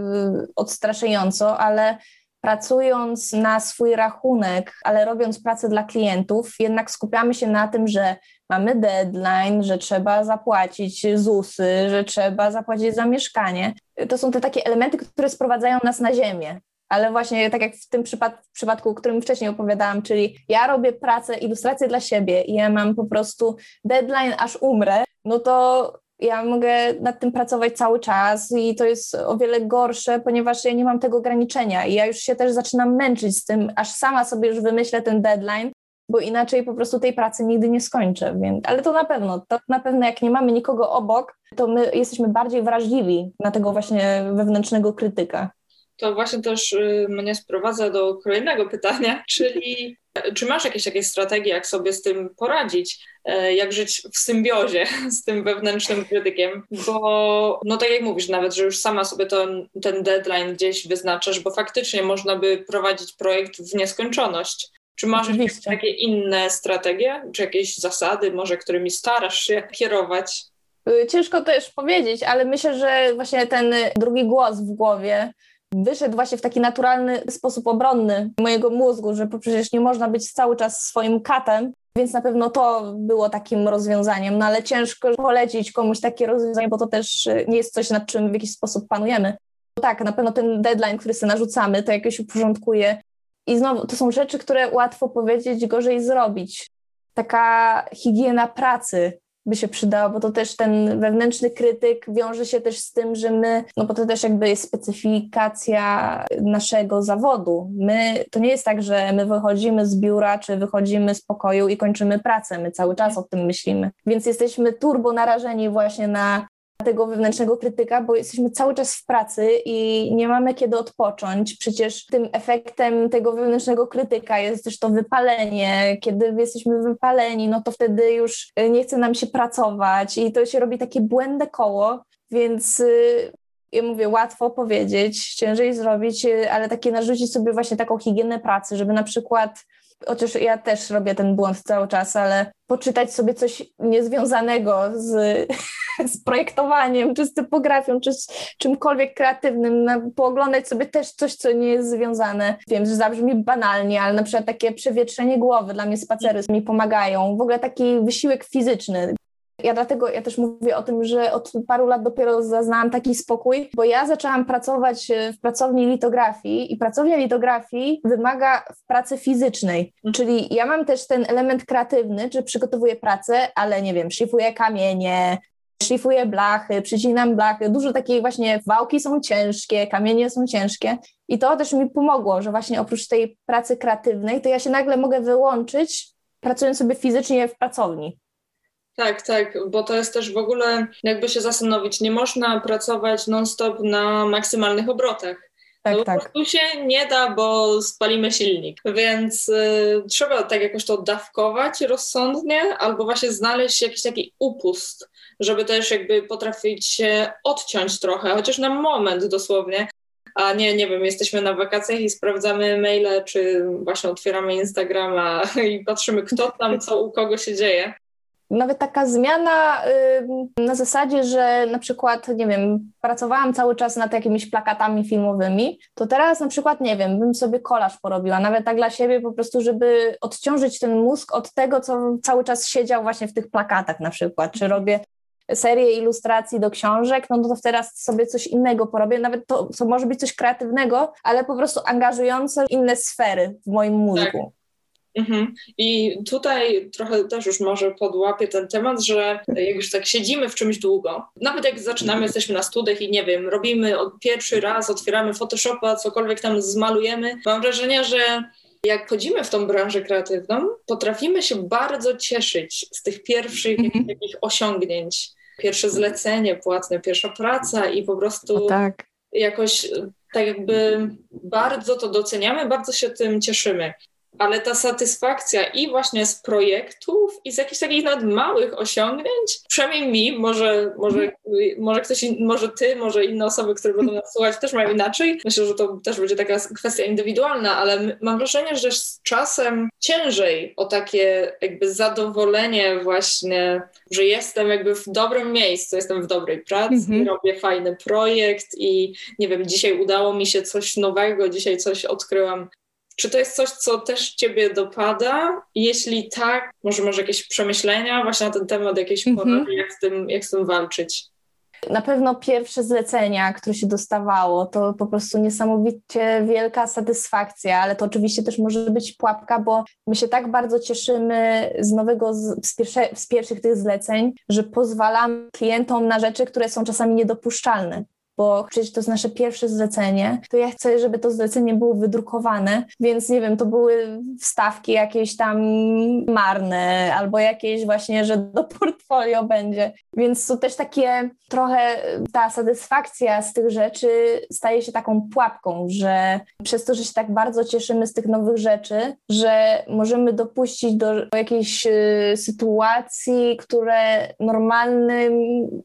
[SPEAKER 2] odstraszająco, ale pracując na swój rachunek, ale robiąc pracę dla klientów, jednak skupiamy się na tym, że mamy deadline, że trzeba zapłacić ZUSy, że trzeba zapłacić za mieszkanie. To są te takie elementy, które sprowadzają nas na ziemię. Ale właśnie tak jak w tym przypad w przypadku, o którym wcześniej opowiadałam, czyli ja robię pracę, ilustrację dla siebie i ja mam po prostu deadline, aż umrę, no to ja mogę nad tym pracować cały czas i to jest o wiele gorsze, ponieważ ja nie mam tego ograniczenia i ja już się też zaczynam męczyć z tym, aż sama sobie już wymyślę ten deadline, bo inaczej po prostu tej pracy nigdy nie skończę. Więc, ale to na pewno, to na pewno jak nie mamy nikogo obok, to my jesteśmy bardziej wrażliwi na tego właśnie wewnętrznego krytyka.
[SPEAKER 1] To właśnie też y, mnie sprowadza do kolejnego pytania, czyli czy masz jakieś takie strategie, jak sobie z tym poradzić? E, jak żyć w symbiozie z tym wewnętrznym krytykiem? Bo, no tak jak mówisz, nawet, że już sama sobie ten, ten deadline gdzieś wyznaczasz, bo faktycznie można by prowadzić projekt w nieskończoność. Czy masz jakieś takie inne strategie, czy jakieś zasady, może którymi starasz się kierować?
[SPEAKER 2] Y, ciężko też powiedzieć, ale myślę, że właśnie ten drugi głos w głowie wyszedł właśnie w taki naturalny sposób obronny mojego mózgu, że przecież nie można być cały czas swoim katem, więc na pewno to było takim rozwiązaniem, no ale ciężko polecić komuś takie rozwiązanie, bo to też nie jest coś, nad czym w jakiś sposób panujemy. Tak, na pewno ten deadline, który sobie narzucamy, to jakoś uporządkuje. I znowu, to są rzeczy, które łatwo powiedzieć, gorzej zrobić. Taka higiena pracy, by się przydało, bo to też ten wewnętrzny krytyk wiąże się też z tym, że my, no bo to też jakby jest specyfikacja naszego zawodu. My, to nie jest tak, że my wychodzimy z biura, czy wychodzimy z pokoju i kończymy pracę, my cały czas o tym myślimy. Więc jesteśmy turbo narażeni właśnie na tego wewnętrznego krytyka, bo jesteśmy cały czas w pracy i nie mamy kiedy odpocząć. Przecież tym efektem tego wewnętrznego krytyka jest też to wypalenie. Kiedy jesteśmy wypaleni, no to wtedy już nie chce nam się pracować i to się robi takie błędne koło, więc y, ja mówię, łatwo powiedzieć, ciężej zrobić, y, ale takie narzucić sobie właśnie taką higienę pracy, żeby na przykład chociaż ja też robię ten błąd cały czas, ale poczytać sobie coś niezwiązanego z, z projektowaniem, czy z typografią, czy z czymkolwiek kreatywnym, pooglądać sobie też coś, co nie jest związane. Wiem, że zabrzmi banalnie, ale na przykład takie przewietrzenie głowy, dla mnie spacery mi pomagają. W ogóle taki wysiłek fizyczny. Ja dlatego ja też mówię o tym, że od paru lat dopiero zaznałam taki spokój, bo ja zaczęłam pracować e, w pracowni litografii i pracownia litografii wymaga w pracy fizycznej. Mhm. Czyli ja mam też ten element kreatywny, że przygotowuję pracę, ale nie wiem, szlifuję kamienie, szlifuję blachy, przycinam blachy. Dużo takiej właśnie wałki są ciężkie, kamienie są ciężkie. I to też mi pomogło, że właśnie oprócz tej pracy kreatywnej, to ja się nagle mogę wyłączyć, pracując sobie fizycznie w pracowni.
[SPEAKER 1] Tak, tak, bo to jest też w ogóle, jakby się zastanowić, nie można pracować non-stop na maksymalnych obrotach. Tak, no, tak. Prostu się nie da, bo spalimy silnik. Więc y, trzeba tak jakoś to dawkować rozsądnie, albo właśnie znaleźć jakiś taki upust, żeby też jakby potrafić się odciąć trochę, chociaż na moment dosłownie. A nie, nie wiem, jesteśmy na wakacjach i sprawdzamy maile, czy właśnie otwieramy Instagrama i patrzymy, kto tam, co u kogo się dzieje
[SPEAKER 2] nawet taka zmiana na zasadzie, że na przykład, nie wiem, pracowałam cały czas nad jakimiś plakatami filmowymi, to teraz na przykład, nie wiem, bym sobie kolaż porobiła, nawet tak dla siebie po prostu, żeby odciążyć ten mózg od tego, co cały czas siedział właśnie w tych plakatach na przykład, czy robię serię ilustracji do książek, no to teraz sobie coś innego porobię, nawet to, to może być coś kreatywnego, ale po prostu angażujące inne sfery w moim mózgu. Tak.
[SPEAKER 1] Mhm. I tutaj trochę też już może podłapię ten temat, że jak już tak siedzimy w czymś długo, nawet jak zaczynamy, jesteśmy na studiach i nie wiem, robimy od pierwszy raz, otwieramy Photoshopa, cokolwiek tam zmalujemy, mam wrażenie, że jak wchodzimy w tą branżę kreatywną, potrafimy się bardzo cieszyć z tych pierwszych mhm. osiągnięć. Pierwsze zlecenie płatne, pierwsza praca i po prostu tak. jakoś tak jakby bardzo to doceniamy, bardzo się tym cieszymy ale ta satysfakcja i właśnie z projektów i z jakichś takich nawet małych osiągnięć, przynajmniej mi, może, może, może ktoś, może ty, może inne osoby, które będą nas słuchać też mają inaczej. Myślę, że to też będzie taka kwestia indywidualna, ale mam wrażenie, że z czasem ciężej o takie jakby zadowolenie właśnie, że jestem jakby w dobrym miejscu, jestem w dobrej pracy, mhm. robię fajny projekt i nie wiem, dzisiaj udało mi się coś nowego, dzisiaj coś odkryłam czy to jest coś, co też Ciebie dopada? Jeśli tak, może masz jakieś przemyślenia właśnie na ten temat, jakieś mm -hmm. porady, jak z, tym, jak z tym walczyć?
[SPEAKER 2] Na pewno pierwsze zlecenia, które się dostawało, to po prostu niesamowicie wielka satysfakcja, ale to oczywiście też może być pułapka, bo my się tak bardzo cieszymy z nowego, z, pierwsze, z pierwszych tych zleceń, że pozwalamy klientom na rzeczy, które są czasami niedopuszczalne bo przecież to jest nasze pierwsze zlecenie, to ja chcę, żeby to zlecenie było wydrukowane, więc nie wiem, to były wstawki jakieś tam marne, albo jakieś właśnie, że do portfolio będzie. Więc to też takie trochę ta satysfakcja z tych rzeczy staje się taką pułapką, że przez to, że się tak bardzo cieszymy z tych nowych rzeczy, że możemy dopuścić do jakiejś y, sytuacji, które w normalnym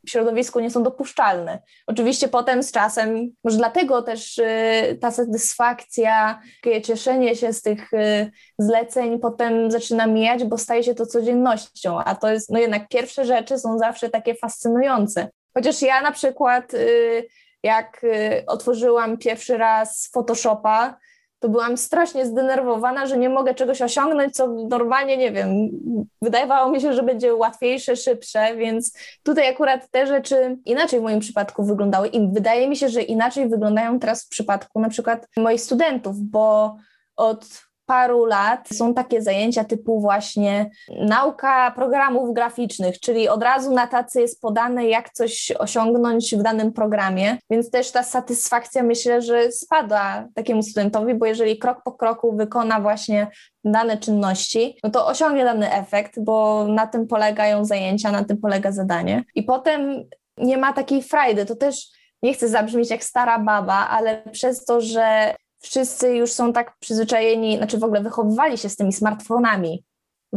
[SPEAKER 2] środowisku nie są dopuszczalne. Oczywiście potem z czasem, może dlatego też y, ta satysfakcja, takie cieszenie się z tych y, zleceń potem zaczyna mijać, bo staje się to codziennością, a to jest, no jednak pierwsze rzeczy są zawsze takie fascynujące. Chociaż ja na przykład y, jak otworzyłam pierwszy raz Photoshopa, to byłam strasznie zdenerwowana, że nie mogę czegoś osiągnąć, co normalnie, nie wiem, wydawało mi się, że będzie łatwiejsze, szybsze, więc tutaj akurat te rzeczy inaczej w moim przypadku wyglądały i wydaje mi się, że inaczej wyglądają teraz w przypadku na przykład moich studentów, bo od paru lat są takie zajęcia typu właśnie nauka programów graficznych, czyli od razu na tacy jest podane, jak coś osiągnąć w danym programie, więc też ta satysfakcja myślę, że spada takiemu studentowi, bo jeżeli krok po kroku wykona właśnie dane czynności, no to osiągnie dany efekt, bo na tym polegają zajęcia, na tym polega zadanie. I potem nie ma takiej frajdy. To też nie chcę zabrzmieć jak stara baba, ale przez to, że wszyscy już są tak przyzwyczajeni, znaczy w ogóle wychowywali się z tymi smartfonami.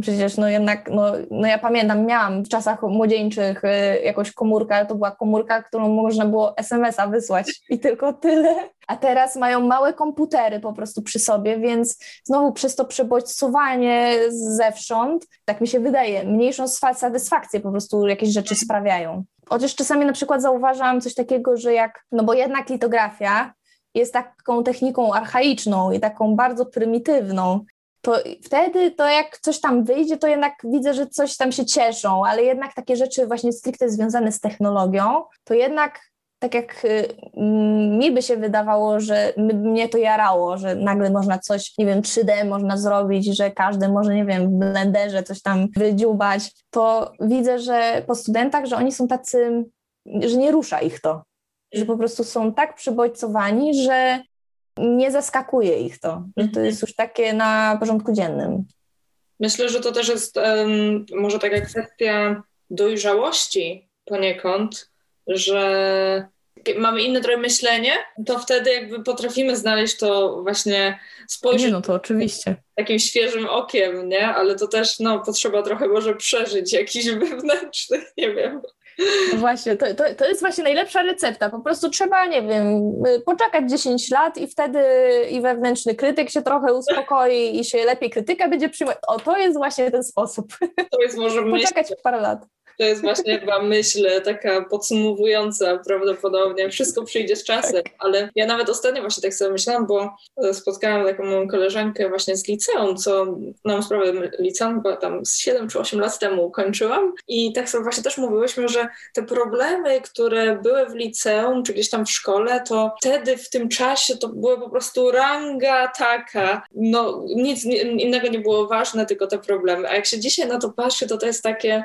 [SPEAKER 2] Przecież no jednak, no, no ja pamiętam, miałam w czasach młodzieńczych y, jakąś komórkę, ale to była komórka, którą można było SMS-a wysłać i tylko tyle. A teraz mają małe komputery po prostu przy sobie, więc znowu przez to przebodźcowanie zewsząd, tak mi się wydaje, mniejszą satysfakcję po prostu jakieś rzeczy sprawiają. Chociaż czasami na przykład zauważam coś takiego, że jak, no bo jednak litografia jest taką techniką archaiczną i taką bardzo prymitywną, to wtedy to jak coś tam wyjdzie, to jednak widzę, że coś tam się cieszą, ale jednak takie rzeczy właśnie stricte związane z technologią, to jednak tak jak y, mi by się wydawało, że mnie to jarało, że nagle można coś, nie wiem, 3D można zrobić, że każdy może, nie wiem, w blenderze coś tam wydziubać, to widzę, że po studentach, że oni są tacy, że nie rusza ich to że po prostu są tak przybodźcowani, że nie zaskakuje ich to, że to jest już takie na porządku dziennym.
[SPEAKER 1] Myślę, że to też jest um, może taka kwestia dojrzałości poniekąd, że mamy inne trochę myślenie, to wtedy jakby potrafimy znaleźć to właśnie spojrzeć.
[SPEAKER 2] No to oczywiście.
[SPEAKER 1] Takim świeżym okiem, nie? Ale to też no, potrzeba trochę może przeżyć jakiś wewnętrzny, nie wiem,
[SPEAKER 2] no właśnie, to, to, to jest właśnie najlepsza recepta. Po prostu trzeba, nie wiem, poczekać 10 lat i wtedy i wewnętrzny krytyk się trochę uspokoi i się lepiej krytyka będzie przyjmować. O, to jest właśnie ten sposób.
[SPEAKER 1] To jest może
[SPEAKER 2] Poczekać myśl, parę lat.
[SPEAKER 1] To jest właśnie chyba myśl taka podsumowująca prawdopodobnie. Wszystko przyjdzie z czasem, tak. ale ja nawet ostatnio właśnie tak sobie myślałam, bo spotkałam taką moją koleżankę właśnie z liceum, co mam sprawę liceum, bo tam z 7 czy 8 lat temu kończyłam i tak sobie właśnie też mówiłyśmy, że te problemy, które były w liceum, czy gdzieś tam w szkole, to wtedy w tym czasie to była po prostu ranga taka, no nic innego nie było ważne, tylko te problemy. A jak się dzisiaj na to patrzy, to to jest takie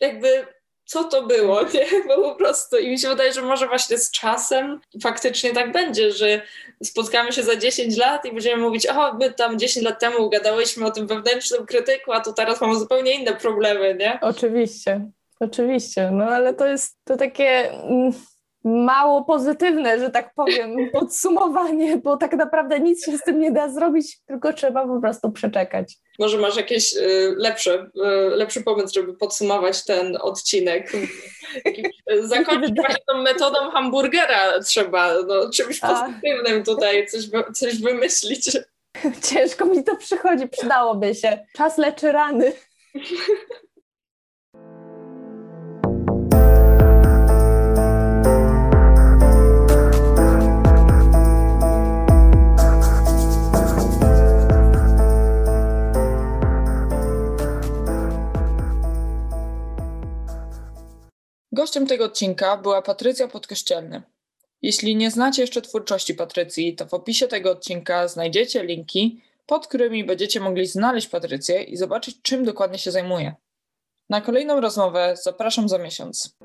[SPEAKER 1] jakby co to było, nie? Bo po prostu i mi się wydaje, że może właśnie z czasem faktycznie tak będzie, że spotkamy się za 10 lat i będziemy mówić, o, my tam 10 lat temu gadałyśmy o tym wewnętrznym krytyku, a tu teraz mamy zupełnie inne problemy, nie?
[SPEAKER 2] Oczywiście, oczywiście, no ale to jest to takie... Mało pozytywne, że tak powiem, podsumowanie, bo tak naprawdę nic się z tym nie da zrobić, tylko trzeba po prostu przeczekać.
[SPEAKER 1] Może masz jakiś y, lepszy, lepszy pomysł, żeby podsumować ten odcinek. Y, zakończyć właśnie tą metodą hamburgera trzeba, no, czymś pozytywnym tutaj, coś, coś wymyślić.
[SPEAKER 2] Ciężko mi to przychodzi, przydałoby się. Czas leczy rany.
[SPEAKER 1] Gościem tego odcinka była Patrycja Podkościelny. Jeśli nie znacie jeszcze twórczości Patrycji, to w opisie tego odcinka znajdziecie linki, pod którymi będziecie mogli znaleźć Patrycję i zobaczyć, czym dokładnie się zajmuje. Na kolejną rozmowę zapraszam za miesiąc.